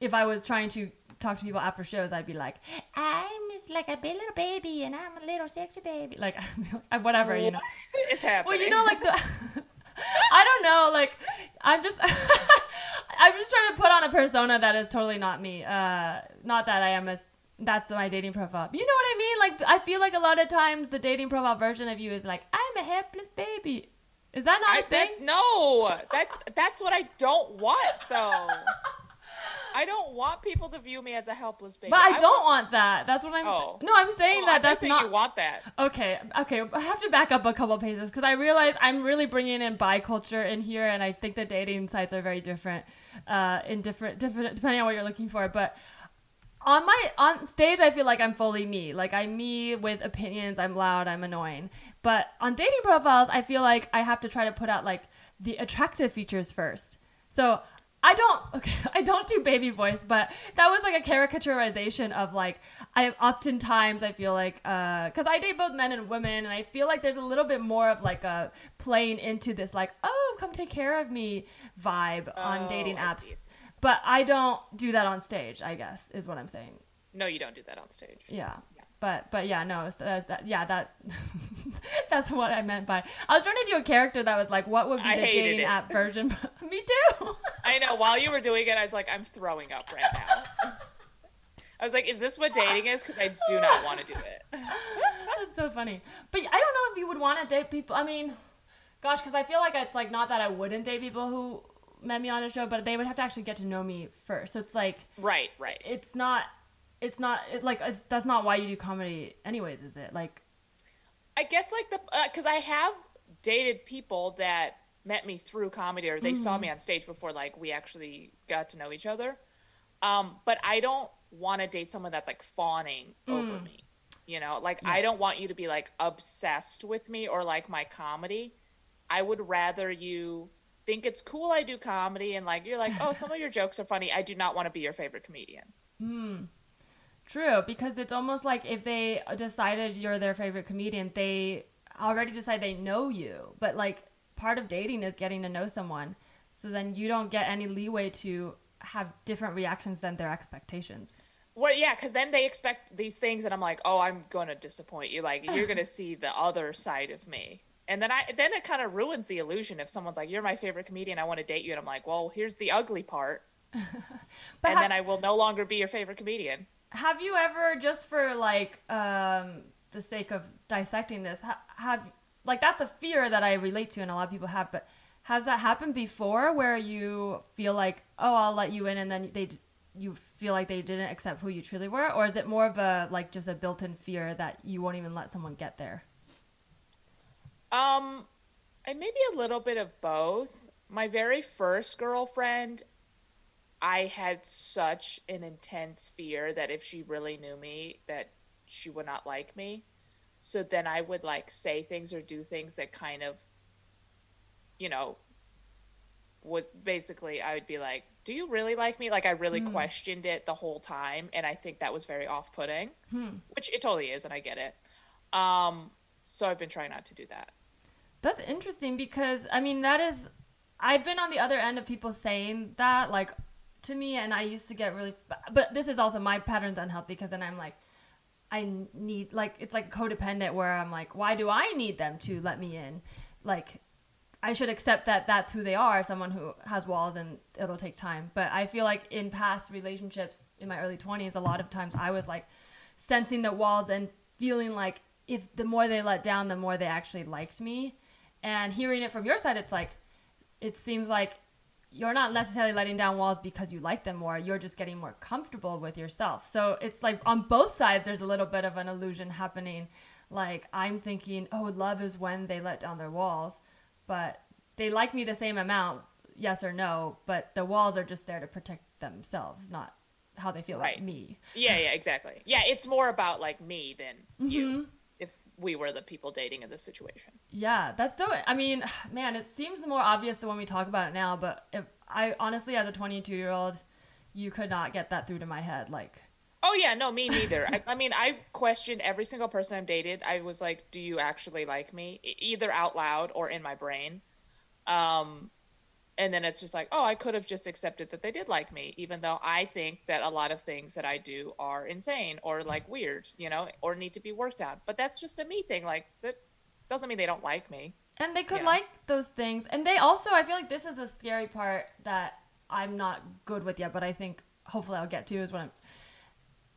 if I was trying to talk to people after shows, I'd be like I'm just like a big little baby and I'm a little sexy baby, like whatever you know. it's happening Well, you know, like the. I don't know. Like, I'm just. I'm just trying to put on a persona that is totally not me. Uh, not that I am a that's my dating profile. You know what I mean? Like, I feel like a lot of times the dating profile version of you is like, I'm a helpless baby. Is that not I, a thing? that, no that's that's what i don't want though i don't want people to view me as a helpless baby but I don't want, want that. That's what I'm. Oh. No, I'm saying oh, that I you that's said not. you want that Okay, okay. I have to back up a couple paces because I realize I'm really bringing in bi culture in here, and I think the dating sites are very different, uh, in different, different depending on what you're looking for. But on my on stage, I feel like I'm fully me. Like I'm me with opinions. I'm loud. I'm annoying. But on dating profiles, I feel like I have to try to put out like the attractive features first. So I don't okay, I don't do baby voice, but that was like a caricaturization of like I oftentimes I feel like uh cuz I date both men and women and I feel like there's a little bit more of like a playing into this like oh come take care of me vibe on Oh, dating apps. But I don't do that on stage, I guess is what I'm saying. no you don't do that on stage Yeah. But but yeah, no, uh, that, yeah, that that's what I meant by I was trying to do a character that was like what would be I the dating it. app version. Me too. I know. While you were doing it, I was like, I'm throwing up right now. I was like, is this what dating is? Because I do not want to do it. That's so funny. But I don't know if you would want to date people. I mean, gosh, because I feel like it's like not that I wouldn't date people who met me on a show, but they would have to actually get to know me first. So it's like Right, right. it's not, it's not it, like it's, that's not why you do comedy, anyways, is it? Like I guess like the uh, because I have dated people that met me through comedy or they saw mm. me on stage before like we actually got to know each other. Um, but I don't want to date someone that's like fawning over mm. me. You know, like I don't want you to be like obsessed with me or like my comedy. I would rather you think it's cool I do comedy and like you're like, oh, some of your jokes are funny. I do not want to be your favorite comedian. Hmm. True, because it's almost like if they decided you're their favorite comedian, they already decide they know you. But like part of dating is getting to know someone. So then you don't get any leeway to have different reactions than their expectations. Well, yeah, because then they expect these things, and I'm like, oh, I'm gonna disappoint you. Like you're gonna see the other side of me, and then I then it kind of ruins the illusion if someone's like, you're my favorite comedian, I want to date you, and I'm like, well, here's the ugly part, and then I will no longer be your favorite comedian. Have you ever just for like um the sake of dissecting this ha- have like that's a fear that i relate to and a lot of people have but has that happened before where you feel like oh i'll let you in and then they you feel like they didn't accept who you truly were or is it more of a like just a built-in fear that you won't even let someone get there Um, and maybe a little bit of both. My very first girlfriend, I had such an intense fear that if she really knew me, that she would not like me. So then I would like say things or do things that kind of, you know, was basically I would be like, "Do you really like me?" Like I really questioned it the whole time, and I think that was very off-putting, which it totally is, and I get it. Um, so I've been trying not to do that. That's interesting because I mean that is I've been on the other end of people saying that like to me and I used to get really but this is also my pattern's unhealthy because then I'm like I need like it's like codependent where I'm like why do I need them to let me in? Like I should accept that that's who they are someone who has walls and it'll take time. But I feel like in past relationships in my early 20s a lot of times I was like sensing the walls and feeling like if the more they let down the more they actually liked me. And hearing it from your side it's like it seems like you're not necessarily letting down walls because you like them more you're just getting more comfortable with yourself so it's like on both sides there's a little bit of an illusion happening like i'm thinking oh love is when they let down their walls but they like me the same amount yes or no but the walls are just there to protect themselves not how they feel Right. about me Yeah, yeah, exactly. Yeah, it's more about like me than you. Mm-hmm. We were the people dating in this situation. Yeah, that's so. I mean, man, it seems more obvious than when we talk about it now. But if I honestly, as a 22 year old, you could not get that through to my head. Like, Oh yeah, no, me neither. I, I mean, I questioned every single person I've dated. I was like, "Do you actually like me?" Either out loud or in my brain. Um, and then it's just like, oh, I could have just accepted that they did like me, even though I think that a lot of things that I do are insane or mm-hmm. like weird, you know, or need to be worked out. But that's just a me thing. Like that doesn't mean they don't like me. and they could Yeah. like those things, and they also. I feel like this is a scary part that I'm not good with yet, but I think hopefully I'll get to is when I'm.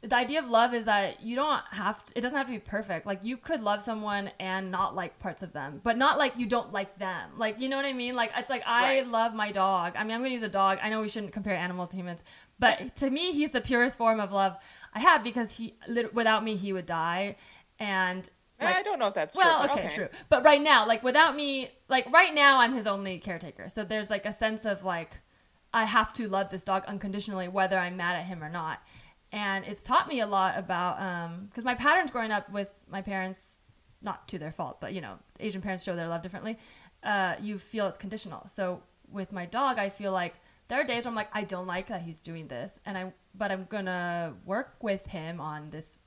The idea of love is that you don't have to, it doesn't have to be perfect. Like you could love someone and not like parts of them, but not like you don't like them. Like you know what I mean? Like it's like I Right. love my dog. I mean, I'm going to use a dog. I know we shouldn't compare animals to humans, but to me he's the purest form of love I have because he without me he would die and eh, like, I don't know if that's well, true. but okay, true. But right now, like without me, like right now, I'm his only caretaker. So there's like a sense of like, I have to love this dog unconditionally, whether I'm mad at him or not. And it's taught me a lot about, um, because my patterns growing up with my parents, not to their fault, but you know, Asian parents show their love differently. Uh, you feel it's conditional. So with my dog, I feel like there are days where I'm like, I don't like that he's doing this, and I, but I'm gonna work with him on this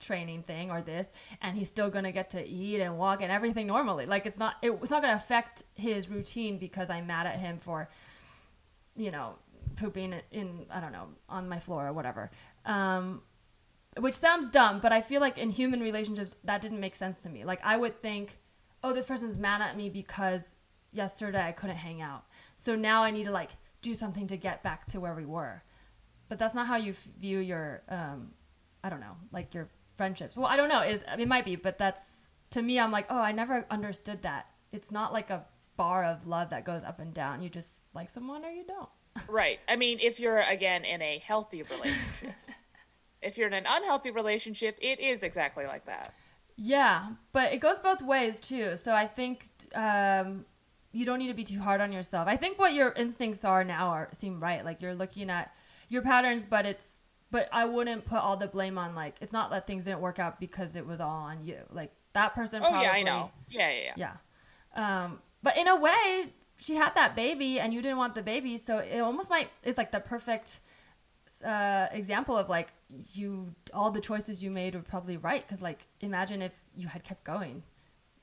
training thing or this and he's still going to get to eat and walk and everything normally like it's not it, it's not going to affect his routine because i'm mad at him for you know pooping in i don't know on my floor or whatever. Um which sounds dumb but i feel like in human relationships that didn't make sense to me. Like i would think oh this person's mad at me because yesterday i couldn't hang out. So now i need to like do something to get back to where we were. But that's not how you f- view your um i don't know like your friendships. Well i don't know is it might be but that's to me i'm like oh i never understood that. It's not like a bar of love that goes up and down. You just like someone or you don't Right. I mean, if you're again in a healthy relationship. if you're in an unhealthy relationship, it is exactly like that. Yeah, but it goes both ways too. So I think um, you don't need to be too hard on yourself. I think what your instincts are now are seem right. Like you're looking at your patterns, but it's but I wouldn't put all the blame on like it's not that things didn't work out because it was all on you. Like that person. Oh probably, yeah, I know. Yeah, yeah, yeah. Yeah. Um, but in a way, she had that baby, and you didn't want the baby, so it almost might. It's like the perfect uh, example of like you all the choices you made were probably right because like imagine if you had kept going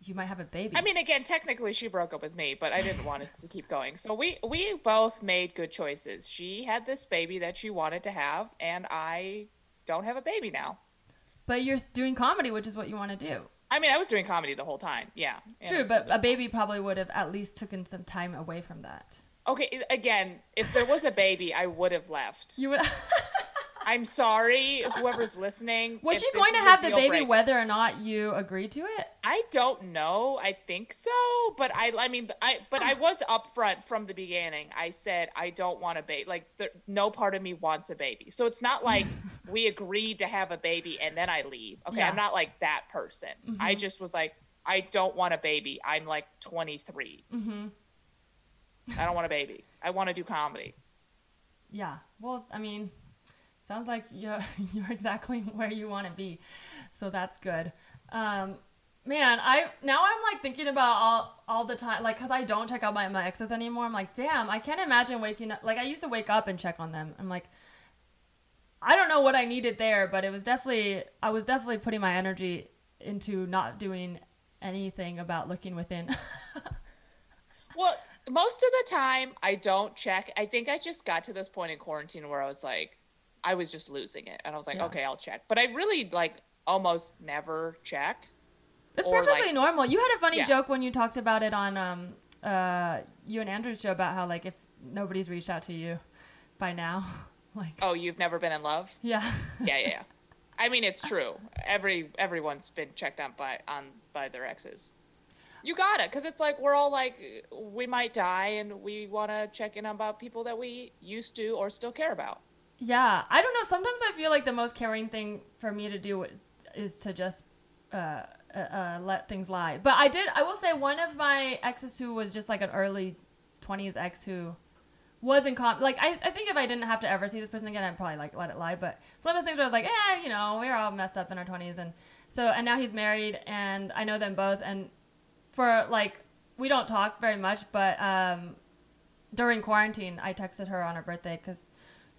you might have a baby I mean, again, technically she broke up with me, but I didn't want it to keep going. So we we both made good choices. She had this baby that she wanted to have, and I don't have a baby now. but you're doing comedy which is what you want to do I mean, I was doing comedy the whole time. Yeah. true but a baby probably would have at least taken some time away from that okay, again, if there was a baby, I would have left. you would I'm sorry, whoever's listening. was she going to have the baby whether or not you agreed to it I don't know. I think so, but I, I mean, I, but I was upfront from the beginning. I said I don't want a baby. Like, there, no part of me wants a baby. So it's not like we agreed to have a baby and then I leave. Okay, Yeah. I'm not like that person. I just was like, I don't want a baby. I'm like 23. mm-hmm I don't want a baby. I want to do comedy. Yeah. Well, I mean, sounds like you're you're exactly where you want to be, so that's good. Um, man, I now I'm like thinking about all all the time, like, cause I don't check out my my exes anymore. I'm like, damn, I can't imagine waking up. Like, I used to wake up and check on them. I'm like, I don't know what I needed there, but it was definitely I was definitely putting my energy into not doing anything about looking within. Well, most of the time I don't check. I think I just got to this point in quarantine where I was like, I was just losing it, and I was like, Yeah. okay, I'll check. But I really like almost never check. That's perfectly like- normal. You had a funny Yeah. joke when you talked about it on um uh you and Andrew's show about how like if nobody's reached out to you by now, like Oh, you've never been in love? yeah. Yeah, yeah, yeah. I mean, it's true. Every everyone's been checked on by on by their exes. You got it, because it's like we're all like we might die, and we want to check in about people that we used to or still care about. Yeah, I don't know. Sometimes I feel like the most caring thing for me to do is to just uh, uh, uh, let things lie. But I did. I will say one of my exes who was just like an early twenties ex who was in comp like I, I think if I didn't have to ever see this person again, I'd probably like let it lie. But one of those things where I was like, yeah, you know, we're all messed up in our twenties, and so and now he's married, and I know them both, and for like we don't talk very much, but um, during quarantine, I texted her on her birthday because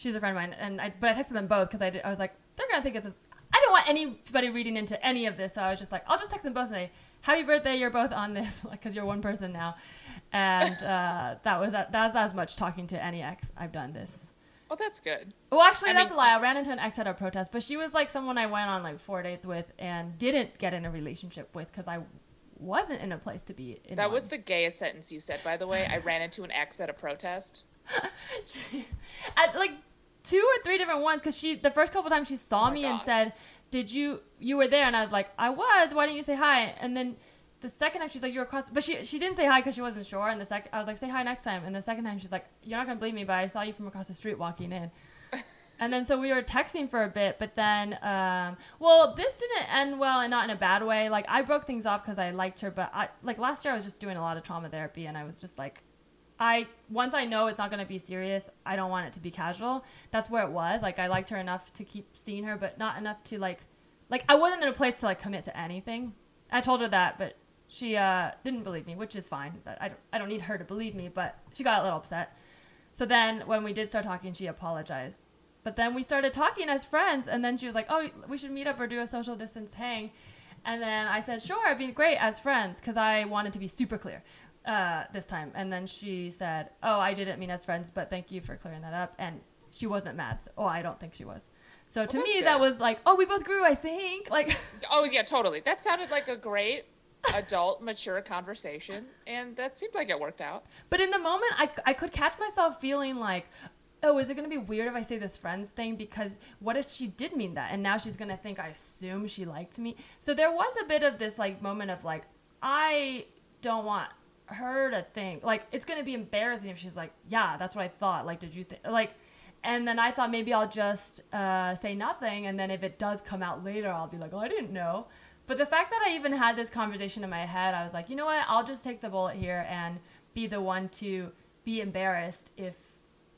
she's a friend of mine, and I but I texted them both because I, did- I was like, they're gonna think it's. This. I don't want anybody reading into any of this, so I was just like, I'll just text them both and say, "Happy birthday! You're both on this," like because you're one person now, and uh, that was that, that's as much talking to any ex I've done this. Well, that's good. Well, actually, I that's mean- a lie. I ran into an ex at a protest, but she was like someone I went on like four dates with and didn't get in a relationship with because I wasn't in a place to be. In That one. was the gayest sentence you said, by the way. I ran into an ex at a protest. at like two or three different ones because she the first couple times she saw Oh me and said did you you were there? And i was like i was. Why didn't you say hi? And then the second time she's like you're across but she she didn't say hi because she wasn't sure. And the second i was like say hi next time. And the second time she's like you're not gonna believe me but i saw you from across the street walking in. And then so we were texting for a bit but then um, well this didn't end well and not in a bad way. Like i broke things off because i liked her but i like last year i was just doing a lot of trauma therapy and i was just like I once I know it's not going to be serious, I don't want it to be casual. That's where it was. Like I liked her enough to keep seeing her, but not enough to like like I wasn't in a place to like commit to anything. I told her that, but she uh, didn't believe me, which is fine. I don't I don't need her to believe me, but she got a little upset. So then when we did start talking, she apologized. But then we started talking as friends, and then she was like, "Oh, we should meet up or do a social distance hang." And then I said, "Sure, it'd be great as friends," because I wanted to be super clear uh, this time. And then she said, "Oh, I didn't mean as friends, but thank you for clearing that up." And she wasn't mad. So, oh, I don't think she was. So to me, good. that was like, "Oh, we both grew." I think like. Oh, yeah, totally. That sounded like a great adult, mature conversation, and that seemed like it worked out. But in the moment, I, I could catch myself feeling like, oh, is it going to be weird if I say this friends thing? Because what if she did mean that? And now she's going to think I assume she liked me. So there was a bit of this like moment of like, I don't want her to think like it's to be embarrassing if she's like, yeah, that's what I thought. Like, did you think like, and then I thought maybe I'll just uh, say nothing. And then if it does come out later, I'll be like, oh, I didn't know. But the fact that I even had this conversation in my head, I was like, you know what? I'll just take the bullet here and be the one to be embarrassed if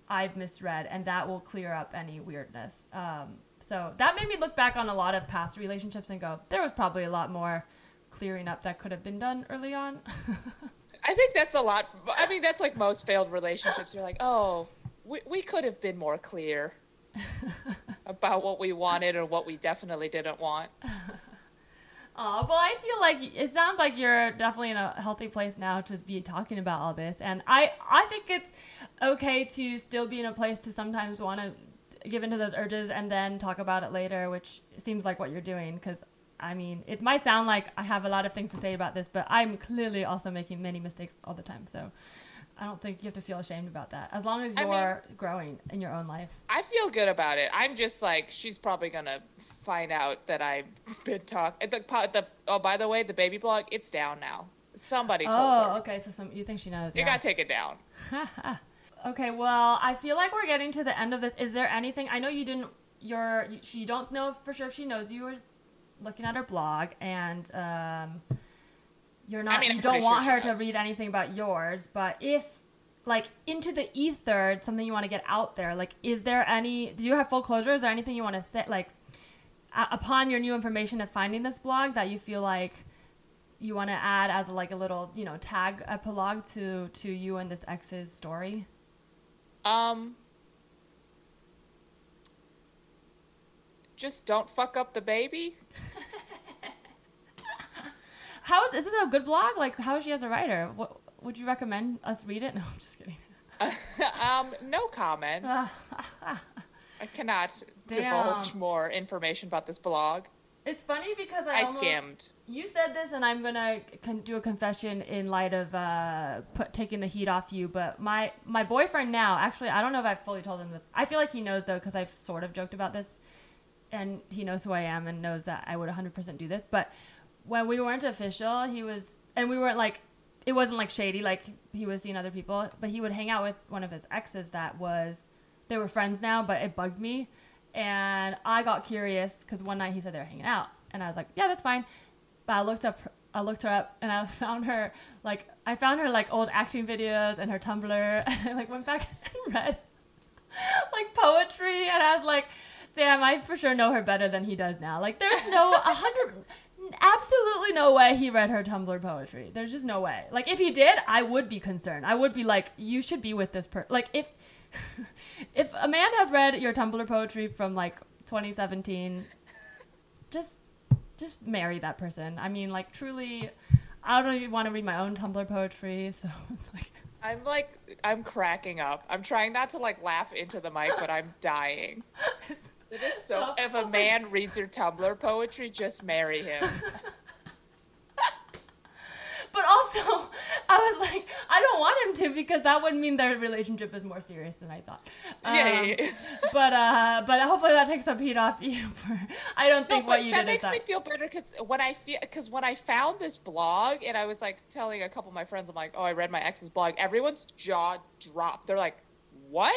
I've misread, and that will clear up any weirdness. Um, so that made me look back on a lot of past relationships and go, there was probably a lot more clearing up that could have been done early on. I think that's a lot. I mean, that's like most failed relationships. You're like, oh, we, we could have been more clear about what we wanted or what we definitely didn't want. Oh, well, I feel like it sounds like you're definitely in a healthy place now to be talking about all this, and I I think it's okay to still be in a place to sometimes want to give into those urges and then talk about it later, which seems like what you're doing. Because I mean, it might sound like I have a lot of things to say about this, but I'm clearly also making many mistakes all the time. So I don't think you have to feel ashamed about that, as long as you're growing in your own life. I feel good about it. I'm just like, she's probably gonna find out that I've been talking. The, the oh, by the way, the baby blog, it's down now. Somebody told Oh, her. okay. So some you think she knows? You yeah. gotta take it down. Okay, well, I feel like we're getting to the end of this. Is there anything? I know you didn't. You're. You, don't know for sure if she knows you were looking at her blog, and um, you're not. mean, you don't want sure her to read anything about yours. But if, like, into the ether, something you want to get out there, like, is there any? Do you have full closure? Is there anything you want to say, like, a upon your new information of finding this blog that you feel like? You want to add as like a little, you know, tag epilogue to to you and this ex's story. Um, just don't fuck up the baby. How is, is this a good blog? Like, how is she as a writer? What, would you recommend us read it? No, I'm just kidding. um, no comment. I cannot divulge more information about this blog. it's funny because I, I almost, scammed. You said this, and I'm gonna con- do a confession in light of uh, put, taking the heat off you. But my my boyfriend now, actually, I don't know if I've fully told him this. I feel like he knows though, because I've sort of joked about this, and he knows who I am and knows that I would 100% do this. But when we weren't official, he was, and we weren't like, it wasn't like shady, like he was seeing other people, but he would hang out with one of his exes that was, they were friends now, but it bugged me. And I got curious because one night he said they were hanging out, and I was like, yeah, that's fine. But I looked up, I looked her up, and I found her like, I found her like old acting videos and her Tumblr, and I like went back and read like poetry, and I was like, damn, I for sure know her better than he does now. Like, there's no a hundred, absolutely no way he read her Tumblr poetry. There's just no way. Like, if he did, I would be concerned. I would be like, you should be with this person. Like, if if a man has read your Tumblr poetry from like 2017, just just marry that person. I mean, like, truly. I don't even want to read my own Tumblr poetry, so it's like I'm like, I'm cracking up. I'm trying not to like laugh into the mic, but I'm dying. it's, so. Oh, If oh a my- man reads your Tumblr poetry, just marry him. But also, I was like, I don't want him to because that would mean their relationship is more serious than I thought. Yeah, yeah, Um, yeah. But uh, but hopefully that takes some heat off you. For I don't think but what you that did makes is me that. feel better because when I feel because when I found this blog and I was like telling a couple of my friends, I'm like, oh, I read my ex's blog. Everyone's jaw dropped. They're like, what?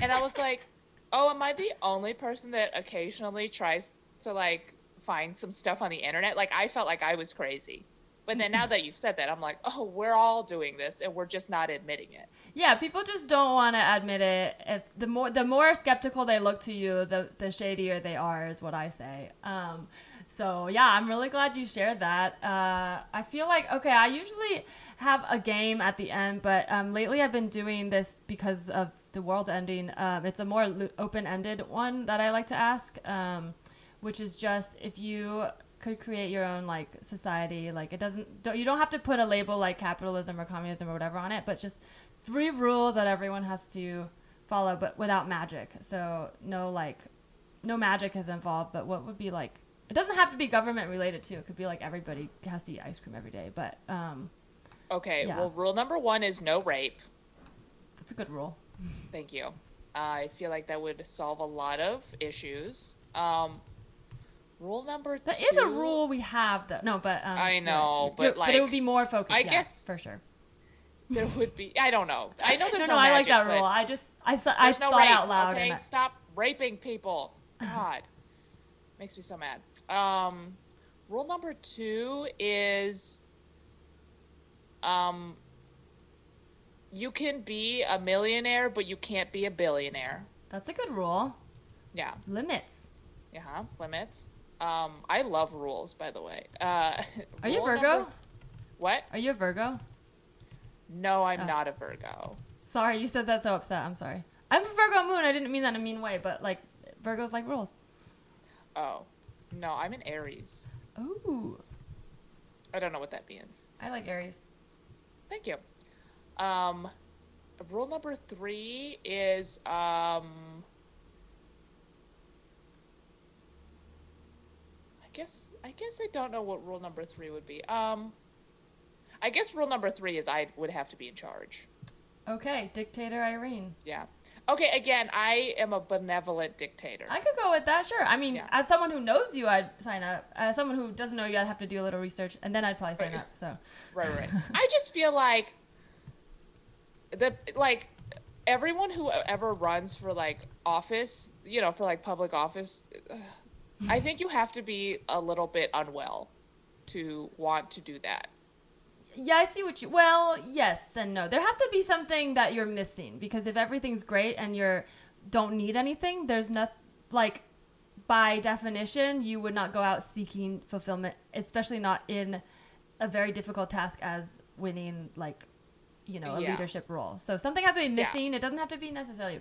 And I was like, oh, am I the only person that occasionally tries to like find some stuff on the internet? Like I felt like I was crazy. But then now that you've said that, I'm like, oh, we're all doing this and we're just not admitting it. Yeah, people just don't want to admit it. If the more the more skeptical they look to you, the the shadier they are, is what I say. Um, so yeah, I'm really glad you shared that. Uh, I feel like okay, I usually have a game at the end, but um, lately I've been doing this because of the world ending. Um, it's a more lo- open-ended one that I like to ask, um, which is just if you could create your own like society like it doesn't don't, you don't have to put a label like capitalism or communism or whatever on it but just three rules that everyone has to follow but without magic so no like no magic is involved but what would be like it doesn't have to be government related too it could be like everybody has to eat ice cream every day but um Okay, Yeah. well, rule number one is no rape. that's a good rule Thank you. I feel like that would solve a lot of issues. Um, rule number that two. is a rule we have though no but um, I yeah. know, but, but it would be more focused I yeah, guess- for sure There would be. I don't know. I know there's no no. no, I like that rule I just I, saw- I no thought rape, out loud Okay, and stop raping people. God, makes me so mad. Um, rule number two is um, you can be a millionaire, but you can't be a billionaire. That's a good rule. Yeah. Limits. Yeah. Limits. Um, I love rules, by the way. Uh, Are you Virgo? number- What? Are you a Virgo? No, I'm Oh. not a Virgo. Sorry, you said that so upset. I'm sorry. I'm a Virgo moon. I didn't mean that in a mean way, but like Virgos like rules. Oh, no, I'm an Aries. Ooh, I don't know what that means. I like Aries. Thank you. Um, rule number three is um. I guess I guess I don't know what rule number three would be. Um, I guess rule number three is I would have to be in charge. Okay, dictator Irene. Yeah. Okay. Again, I am a benevolent dictator. I could go with that. Sure. I mean, Yeah. as someone who knows you, I'd sign up. As someone who doesn't know you, I'd have to do a little research, and then I'd probably sign Right. up. So. Right, right. I just feel like the like everyone who ever runs for like office, you know, for like public office, I think you have to be a little bit unwell to want to do that. Yeah, I see what you. Well, yes and no. There has to be something that you're missing because if everything's great and you're don't need anything, there's not like by definition you would not go out seeking fulfillment, especially not in a very difficult task as winning like you know a Yeah. leadership role. So something has to be Yeah. missing. It doesn't have to be necessarily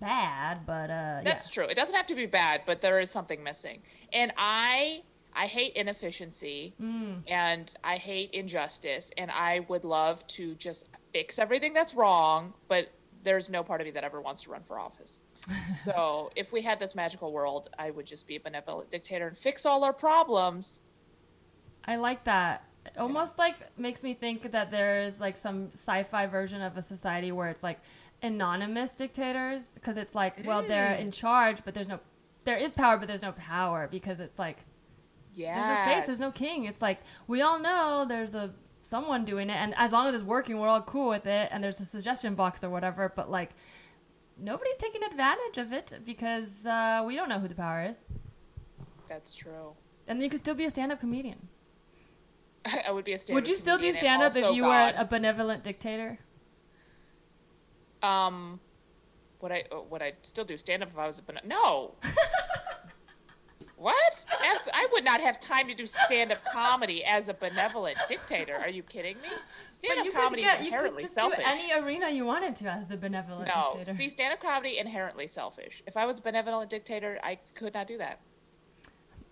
bad, but uh, That's true. It doesn't have to be bad, but there is something missing. And I I hate inefficiency. Mm. and I hate injustice and I would love to just fix everything that's wrong, but there's no part of me that ever wants to run for office. so if we had this magical world, I would just be a benevolent dictator and fix all our problems. I like that. It almost like makes me think that there's like some sci-fi version of a society where it's like anonymous dictators because it's like well they're in charge but there's no there is power but there's no power because it's like Yeah. there's no face there's no king it's like we all know there's a someone doing it and as long as it's working we're all cool with it and there's a suggestion box or whatever but like nobody's taking advantage of it because uh, we don't know who the power is That's true. and you could still be a stand-up comedian I would be a stand up dictator. would you still do stand-up if you were a benevolent dictator Um, would I uh, would I still do stand up if I was a ben- no? what? Abs- I would not have time to do stand up comedy as a benevolent dictator. Are you kidding me? Stand up comedy get, is you could inherently just selfish. do any arena you wanted to as the benevolent no, dictator. see, stand up comedy inherently selfish. If I was a benevolent dictator, I could not do that.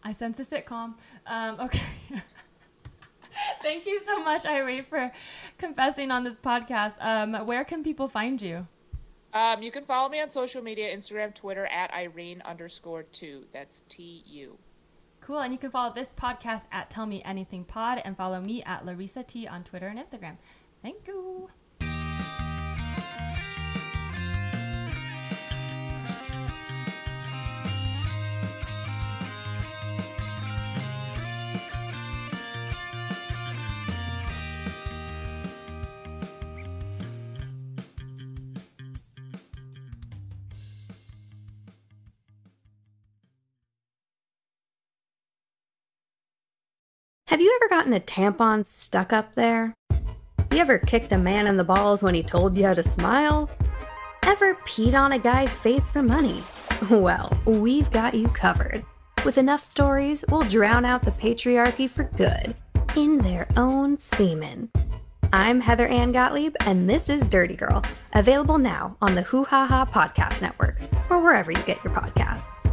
I sense a sitcom. Um, okay. Thank you so much, Irene, for confessing on this podcast. Um, where can people find you? Um, you can follow me on social media, Instagram, Twitter at Irene underscore Tu. That's T U. Cool. And you can follow this podcast at Tell Me Anything Pod and follow me at Larissa T on Twitter and Instagram. Thank you. Have you ever gotten a tampon stuck up there? You ever kicked a man in the balls when he told you how to smile? Ever peed on a guy's face for money? Well, we've got you covered. With enough stories, we'll drown out the patriarchy for good in their own semen. I'm Heather Ann Gottlieb, and this is Dirty Girl, available now on the Hoo Ha Ha Podcast Network or wherever you get your podcasts.